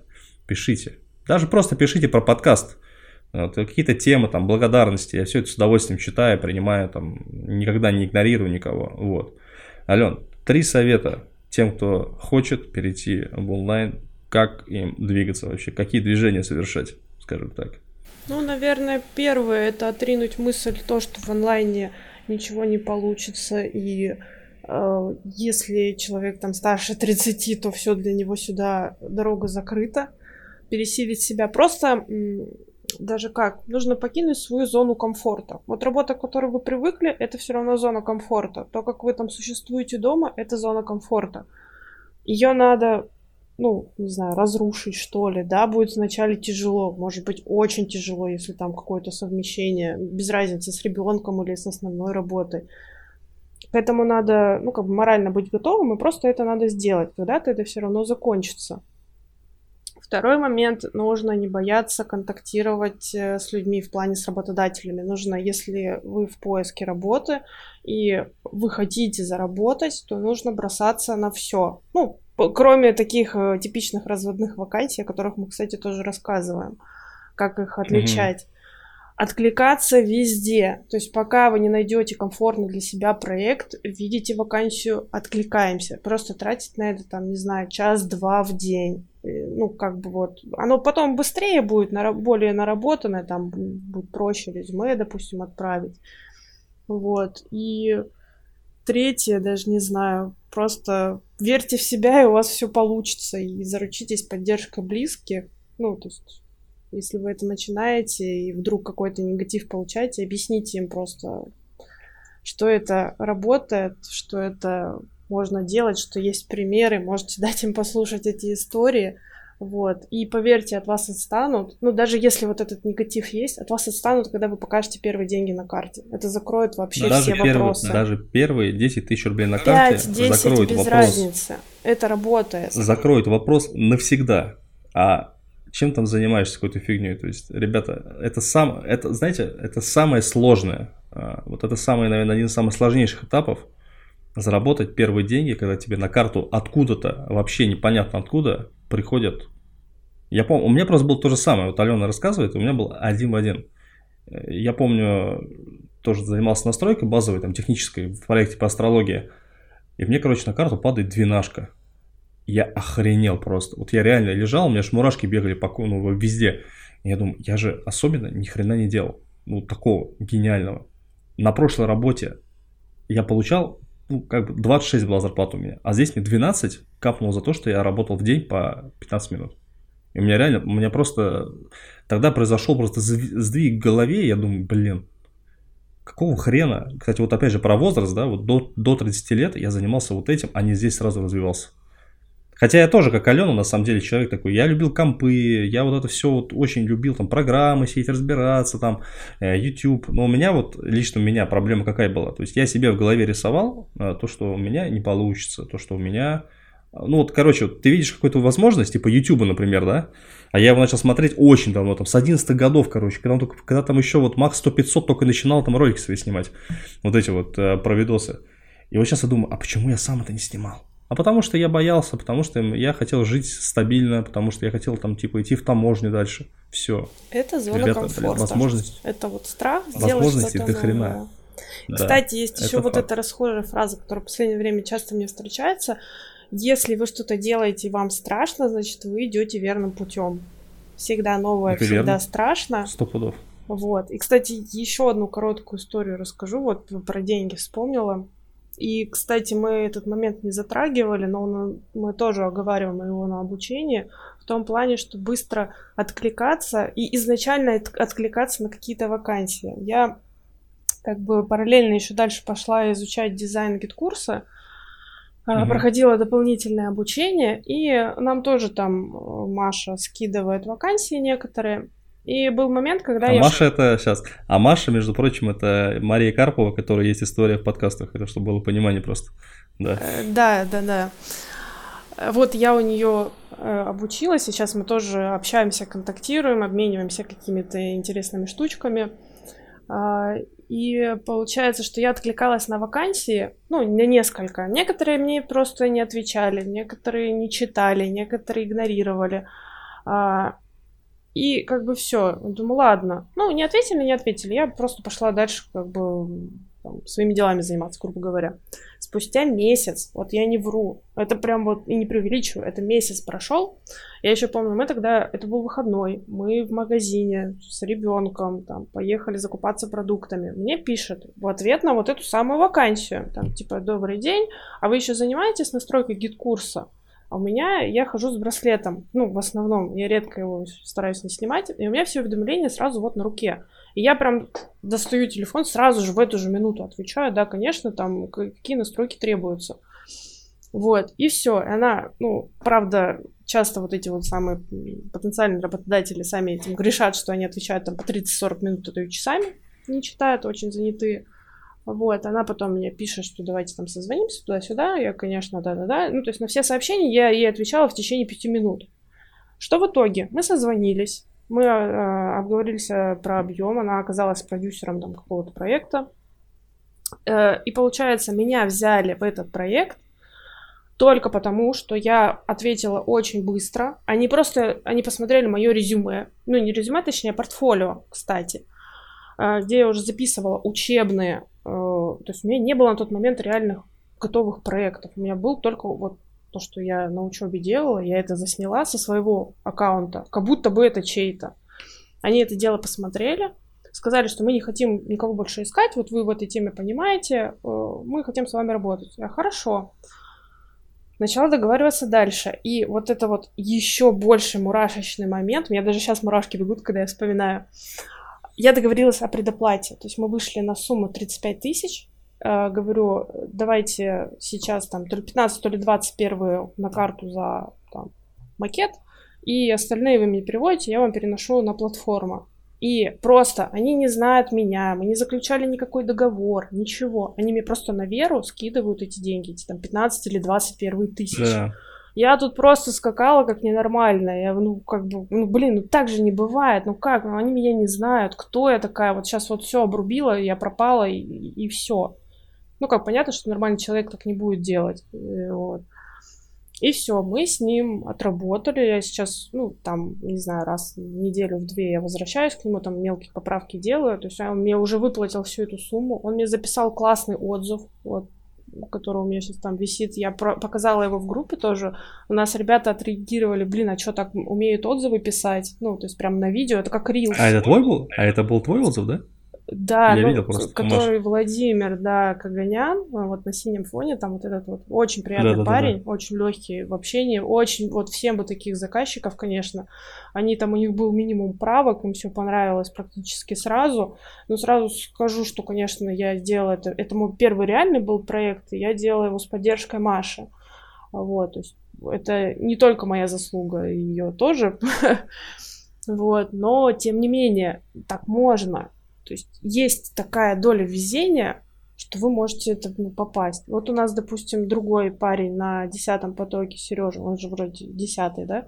Пишите. Даже просто пишите про подкаст. Вот, какие-то темы, там, благодарности, я все это с удовольствием читаю, принимаю, там, никогда не игнорирую никого, вот. Ален, три совета тем, кто хочет перейти в онлайн, как им двигаться вообще, какие движения совершать, скажем так. Ну, наверное, первое это отринуть мысль то, что в онлайне ничего не получится, и э, если человек там старше 30, то все для него сюда дорога закрыта. Пересилить себя. Просто даже как, нужно покинуть свою зону комфорта. Вот работа, к которой вы привыкли, это все равно зона комфорта. То, как вы там существуете дома, это зона комфорта. Ее надо, ну, не знаю, разрушить, что ли, да, будет вначале тяжело, может быть, очень тяжело, если там какое-то совмещение, без разницы, с ребенком или с основной работой. К этому надо, ну, как бы морально быть готовым, и просто это надо сделать. Когда-то это все равно закончится. Второй момент, нужно не бояться контактировать э, с людьми в плане с работодателями. Нужно, если вы в поиске работы и вы хотите заработать, то нужно бросаться на все. Ну, кроме таких э, типичных разводных вакансий, о которых мы, кстати, тоже рассказываем, как их отличать. Mm-hmm откликаться везде. То есть пока вы не найдете комфортный для себя проект, видите вакансию, откликаемся. Просто тратить на это, там, не знаю, час-два в день. Э, ну, как бы вот. Оно потом быстрее будет, более наработанное, там будет проще резюме, допустим, отправить. Вот. И третье, даже не знаю, просто верьте в себя, и у вас все получится. И заручитесь поддержкой близких. Ну, то есть если вы это начинаете и вдруг какой-то негатив получаете, объясните им просто, что это работает, что это можно делать, что есть примеры, можете дать им послушать эти истории. Вот. И поверьте, от вас отстанут. Ну, даже если вот этот негатив есть, от вас отстанут, когда вы покажете первые деньги на карте. Это закроет вообще Но все первый, вопросы. Даже первые 10 тысяч рублей на карте 5, 10, закроют без вопрос. разницы. Это работает. Закроют вопрос навсегда. А чем там занимаешься какой-то фигней. То есть, ребята, это сам, это, знаете, это самое сложное. А, вот это самый, наверное, один из самых сложнейших этапов. Заработать первые деньги, когда тебе на карту откуда-то, вообще непонятно откуда, приходят. Я помню, у меня просто было то же самое. Вот Алена рассказывает, у меня был один в один. Я помню, тоже занимался настройкой базовой, там, технической, в проекте по астрологии. И мне, короче, на карту падает двенашка. я охренел просто. Вот я реально лежал, у меня аж мурашки бегали по ну, везде. Я думаю, я же особенно ни хрена не делал. Ну, такого гениального. На прошлой работе я получал, ну, как бы 26 была зарплата у меня, а здесь мне 12 капнуло за то, что я работал в день по 15 минут. И у меня реально, у меня просто, тогда произошел просто сдвиг в голове, я думаю, блин, какого хрена? Кстати, вот опять же про возраст, да, вот до, до 30 лет я занимался вот этим, а не здесь сразу развивался. Хотя я тоже, как Алена, на самом деле, человек такой, я любил компы, я вот это все вот очень любил, там, программы сидеть, разбираться, там, э, YouTube. Но у меня вот, лично у меня проблема какая была? То есть я себе в голове рисовал э, то, что у меня не получится, то, что у меня... Ну вот, короче, ты видишь какую-то возможность, типа YouTube, например, да? А я его начал смотреть очень давно, там, с 11 годов, короче, когда, он только, когда там еще вот Max 100-500 только начинал там ролики свои снимать, вот эти вот э, про видосы. И вот сейчас я думаю, а почему я сам это не снимал? А потому что я боялся, потому что я хотел жить стабильно, потому что я хотел там типа идти в таможню дальше. Все. Это зона Ребята, комфорта. Возможность. Это вот страх сделать Возможности до хрена. Да, Кстати, есть еще вот эта расхожая фраза, которая в последнее время часто мне встречается. Если вы что-то делаете и вам страшно, значит вы идете верным путем. Всегда новое, Это всегда верно. страшно. Сто пудов. Вот. И, кстати, еще одну короткую историю расскажу. Вот про деньги вспомнила. И, кстати, мы этот момент не затрагивали, но он, мы тоже оговариваем его на обучении в том плане, что быстро откликаться и изначально откликаться на какие-то вакансии. Я как бы параллельно еще дальше пошла изучать дизайн GetCourse а, mm-hmm. проходила дополнительное обучение, и нам тоже там э, Маша скидывает вакансии некоторые. И был момент, когда а я... Маша это сейчас... А Маша, между прочим, это Мария Карпова, которая есть история в подкастах. Это чтобы было понимание просто. Да, э, да, да. да. Вот я у нее э, обучилась, сейчас мы тоже общаемся, контактируем, обмениваемся какими-то интересными штучками. А, и получается, что я откликалась на вакансии, ну, на несколько. Некоторые мне просто не отвечали, некоторые не читали, некоторые игнорировали. И как бы все. Думаю, ладно. Ну, не ответили, не ответили. Я просто пошла дальше, как бы, там, своими делами заниматься, грубо говоря. Спустя месяц, вот я не вру, это прям вот и не преувеличиваю, это месяц прошел. Я еще помню, мы тогда, это был выходной, мы в магазине с ребенком, там, поехали закупаться продуктами. Мне пишет в ответ на вот эту самую вакансию, там, типа, добрый день, а вы еще занимаетесь настройкой GetCourse а? А у меня я хожу с браслетом. Ну, в основном, я редко его стараюсь не снимать. И у меня все уведомления сразу вот на руке. И я прям достаю телефон, сразу же в эту же минуту отвечаю, да, конечно, там какие настройки требуются. Вот, и все. Она, ну, правда, часто вот эти вот самые потенциальные работодатели сами этим грешат, что они отвечают там по 30-40 минут, а то и часами не читают, очень занятые. Вот, она потом мне пишет, что давайте там созвонимся туда-сюда. Я, конечно, да-да-да. Ну, то есть на все сообщения я ей отвечала в течение пяти минут. Что в итоге? Мы созвонились, мы э, обговорились э, про объем, она оказалась продюсером там какого-то проекта. Э, и получается, меня взяли в этот проект только потому, что я ответила очень быстро. Они просто, они посмотрели мое резюме. Ну, не резюме, точнее, портфолио, кстати. Э, где я уже записывала учебные то есть у меня не было на тот момент реальных готовых проектов. У меня был только вот то, что я на учебе делала, я это засняла со своего аккаунта, как будто бы это чей-то. Они это дело посмотрели, сказали, что мы не хотим никого больше искать, вот вы в этой теме понимаете, э, мы хотим с вами работать. Я хорошо. Начала договариваться дальше. И вот это вот еще больше мурашечный момент, у меня даже сейчас мурашки бегут, когда я вспоминаю, я договорилась о предоплате. То есть мы вышли на сумму 35 тысяч. Э, говорю, давайте сейчас там то ли 15, то ли 21 на карту за там, макет, и остальные вы мне переводите, я вам переношу на платформу. И просто они не знают меня, мы не заключали никакой договор, ничего. Они мне просто на веру скидывают эти деньги, эти там 15 или 21 тысяч. Да. Я тут просто скакала как ненормальная. Я, ну, как бы, ну, блин, ну так же не бывает. Ну как? Ну, они меня не знают, кто я такая. Вот сейчас вот все обрубила, я пропала, и, и все. Ну, как понятно, что нормальный человек так не будет делать. Э, вот. И все, мы с ним отработали. Я сейчас, ну, там, не знаю, раз в неделю, в две я возвращаюсь к нему, там мелкие поправки делаю. То есть он мне уже выплатил всю эту сумму. Он мне записал классный отзыв. Вот который у меня сейчас там висит, я про- показала его в группе тоже. У нас ребята отреагировали, блин, а что так умеют отзывы писать? Ну, то есть прям на видео, это как рилс. А это твой был? А это был твой отзыв, да? Да, Я ну, видел просто, который Владимир, да, Каганян, а вот на синем фоне, там вот этот вот очень приятный Да-да-да-да. парень, очень легкий в общении, очень, вот всем бы таких заказчиков, конечно, они там, у них был минимум правок, им все понравилось практически сразу, но сразу скажу, что, конечно, я сделала это, это мой первый реальный был проект, и я делала его с поддержкой Маши, вот, то есть это не только моя заслуга, ее тоже, вот, но тем не менее, так можно, то есть есть такая доля везения, что вы можете это ну, попасть. Вот у нас, допустим, другой парень на десятом потоке, Сережа, он же вроде десятый, да?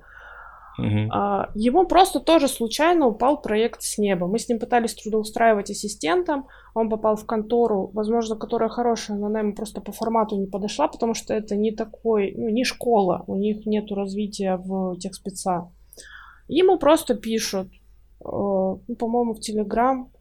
Мгм. А, Ему просто тоже случайно упал проект с неба. Мы с ним пытались трудоустраивать ассистентом, он попал в контору, возможно, которая хорошая, но она ему просто по формату не подошла, потому что это не такой, ну, не школа, у них нет развития в техспеца. Ему просто пишут, э, ну, по-моему, в Телеграм,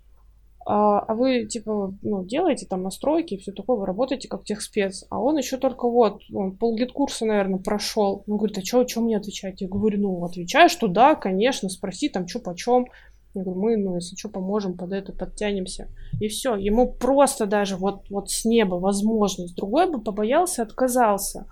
а, а вы, типа, ну, делаете там настройки и все такое, вы работаете как техспец. А он еще только вот, он полгид-курса, наверное, прошел. Он говорит, а что, что мне отвечать? Я говорю, ну, отвечаю, что да, конечно, спроси там, что почем. Я говорю, мы, ну, если что, поможем, под это подтянемся. И все, ему просто даже вот, вот с неба возможность. Другой бы побоялся, отказался.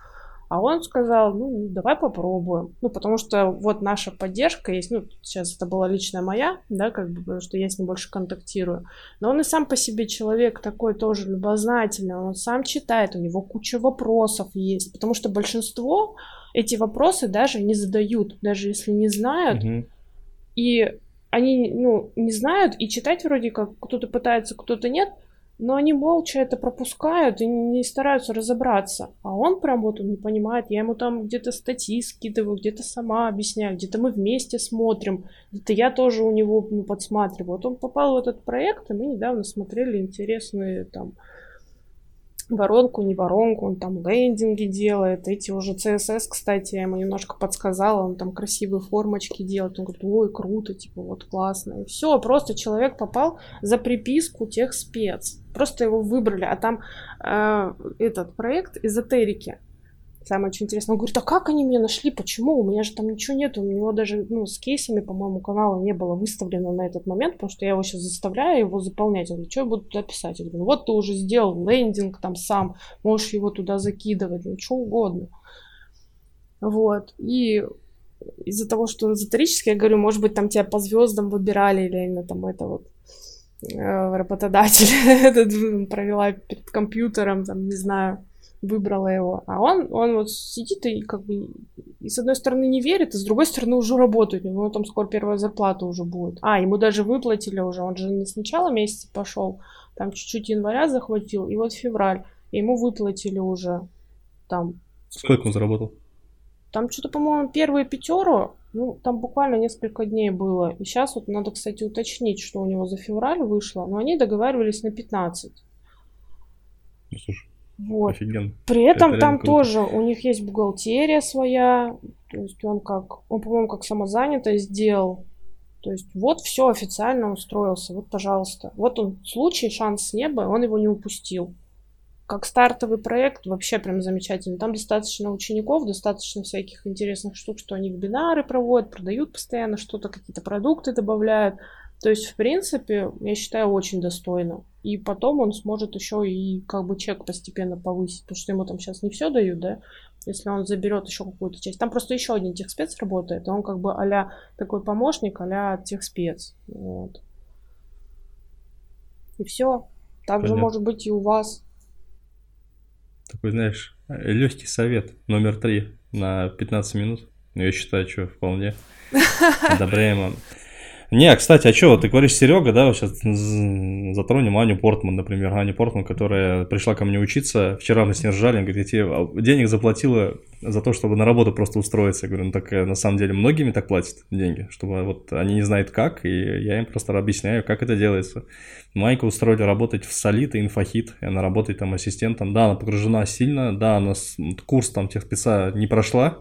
А он сказал, ну, давай попробуем. Ну, потому что вот наша поддержка есть, ну, сейчас это была личная моя, да, как бы, потому что я с ним больше контактирую. Но он и сам по себе человек такой тоже любознательный, он сам читает, у него куча вопросов есть, потому что большинство эти вопросы даже не задают, даже если не знают, Мгм. и они, ну, не знают, и читать вроде как кто-то пытается, кто-то нет, но они молча это пропускают и не стараются разобраться. А он прям вот он не понимает. Я ему там где-то статьи скидываю, где-то сама объясняю, где-то мы вместе смотрим, где-то я тоже у него ну, подсматриваю. Вот он попал в этот проект, и мы недавно смотрели интересные там воронку, не воронку, он там лендинги делает, эти уже CSS, кстати, я ему немножко подсказала, он там красивые формочки делает, он говорит, ой, круто, типа, вот классно, и все, просто человек попал за приписку тех спец, просто его выбрали, а там э, этот проект эзотерики, Самое очень интересное. Он говорит, а как они меня нашли? Почему? У меня же там ничего нет. У него даже ну, с кейсами, по-моему, канала не было выставлено на этот момент, потому что я его сейчас заставляю его заполнять. Он говорит, что я буду туда писать? Я говорю, вот ты уже сделал лендинг там сам, можешь его туда закидывать, ну, что угодно. Вот. И из-за того, что он эзотерический, я говорю, может быть, там тебя по звездам выбирали, или именно там это вот э, работодатель этот провела перед компьютером, там, не знаю, выбрала его. А он, он вот сидит и как бы и с одной стороны не верит, и с другой стороны уже работает. У него там скоро первая зарплата уже будет. А, ему даже выплатили уже. Он же не с начала месяца пошел, там чуть-чуть января захватил, и вот февраль. И ему выплатили уже там. Сколько он заработал? Там что-то, по-моему, первые пятеру, ну, там буквально несколько дней было. И сейчас вот надо, кстати, уточнить, что у него за февраль вышло. Но они договаривались на 15. Ну, слушай, Вот. офигенно. При этом Это там круто. тоже у них есть бухгалтерия своя, то есть он как, он, по-моему, как самозанятый сделал. То есть вот все официально устроился, вот, пожалуйста. Вот он, случай, шанс с неба, он его не упустил. Как стартовый проект вообще прям замечательно. Там достаточно учеников, достаточно всяких интересных штук, что они вебинары проводят, продают постоянно что-то, какие-то продукты добавляют. То есть, в принципе, я считаю, очень достойно. И потом он сможет еще и как бы чек постепенно повысить, потому что ему там сейчас не все дают, да, если он заберет еще какую-то часть. Там просто еще один техспец работает, он как бы а такой помощник, а техспец. Вот. И все. Также Понятно. может быть и у вас. Такой, знаешь, легкий совет номер три на 15 минут. Ну, я считаю, что вполне одобряемо. Не, кстати, а что, ты говоришь Серега, да, сейчас затронем Аню Портман, например, Аню Портман, которая пришла ко мне учиться, вчера мы с ней ржали, говорит, я тебе денег заплатила за то, чтобы на работу просто устроиться. Я говорю, ну так э, на самом деле многими так платят деньги, чтобы вот они не знают как, и я им просто объясняю, как это делается. Майку устроили работать в Солит и Инфохит, и она работает там ассистентом. Да, она погружена сильно, да, она курс там техспеца не прошла,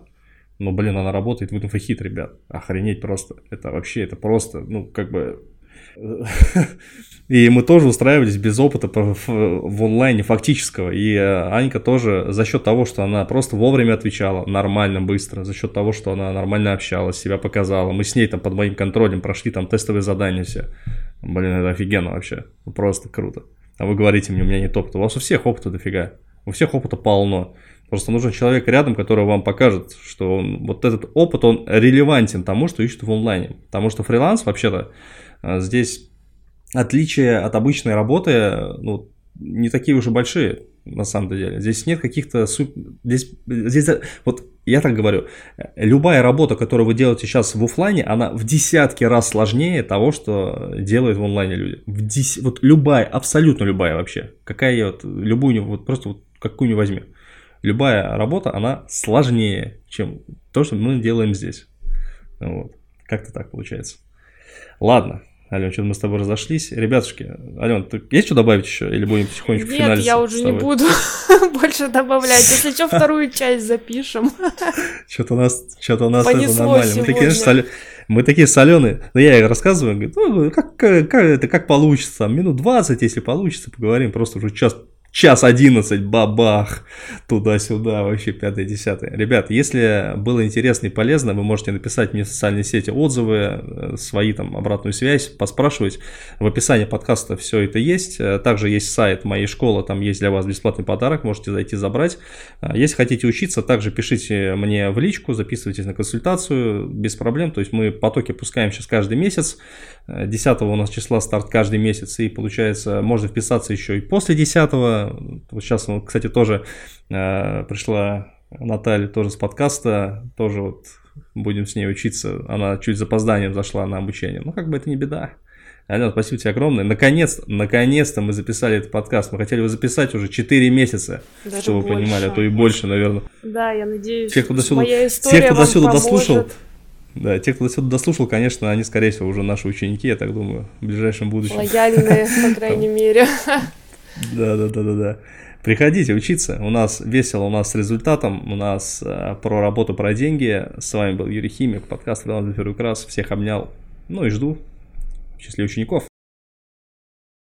но, блин, она работает в инфохит, ребят. Охренеть просто. Это вообще, это просто, ну, как бы... И мы тоже устраивались без опыта в онлайне фактического. И э, Анька тоже за счет того, что она просто вовремя отвечала, нормально, быстро, за счет того, что она нормально общалась, себя показала. Мы с ней там под моим контролем прошли там тестовые задания все. Блин, это офигенно вообще. Просто круто. А вы говорите мне, у меня нет опыта. У вас у всех опыта дофига. У всех опыта полно. Просто нужен человек рядом, который вам покажет, что он, вот этот опыт, он релевантен тому, что ищут в онлайне. Потому что фриланс, вообще-то, э, здесь отличия от обычной работы ну, не такие уж и большие на самом деле. Здесь нет каких-то... Здесь, здесь, вот я так говорю, любая работа, которую вы делаете сейчас в офлайне, она в десятки раз сложнее того, что делают в онлайне люди. В дес... Вот любая, абсолютно любая вообще. Какая вот, любую, вот просто вот какую не возьми. Любая работа, она сложнее, чем то, что мы делаем здесь. Вот. Как-то так получается. Ладно, Ален, что-то мы с тобой разошлись. Ребятушки, Ален, есть что добавить еще? Или будем потихонечку Нет, Нет, я уже не буду больше добавлять. Если что, вторую часть запишем. Что-то у нас, что-то у нас это нормально. Мы такие, знаешь, мы такие соленые. Но я ей рассказываю, говорю, ну, как, как, это как получится, минут 20, если получится, поговорим. Просто уже час час 11, бабах, туда-сюда, вообще 5-10. Ребят, если было интересно и полезно, вы можете написать мне в социальные сети отзывы, э, свои там обратную связь, поспрашивать. В описании подкаста все это есть. Э, также есть сайт моей школы, там есть для вас бесплатный подарок, можете зайти забрать. Э, если хотите учиться, также пишите мне в личку, записывайтесь на консультацию, без проблем. То есть мы потоки пускаем сейчас каждый месяц. 10 у нас числа старт каждый месяц, и получается, можно вписаться еще и после 10. Вот сейчас, кстати, тоже э, пришла Наталья тоже с подкаста, тоже вот будем с ней учиться. Она чуть запозданием зашла на обучение. Ну, как бы это не беда. Алена, спасибо тебе огромное. Наконец, наконец-то мы записали этот подкаст. Мы хотели его записать уже 4 месяца, Даже чтобы вы понимали, а то и больше, наверное. Да, я надеюсь, тех, кто до сюда, моя история тех, кто до сюда дослушал, да, те, кто до сюда дослушал, конечно, они, скорее всего, уже наши ученики, я так думаю, в ближайшем будущем. Лояльные, по крайней мере. Да, да, да, да, да. Приходите учиться. У нас весело, у нас с результатом, у нас э, про работу, про деньги. С вами был Юрий Химик, подкаст «Фриланс первый раз». Всех обнял. Ну и жду в числе учеников.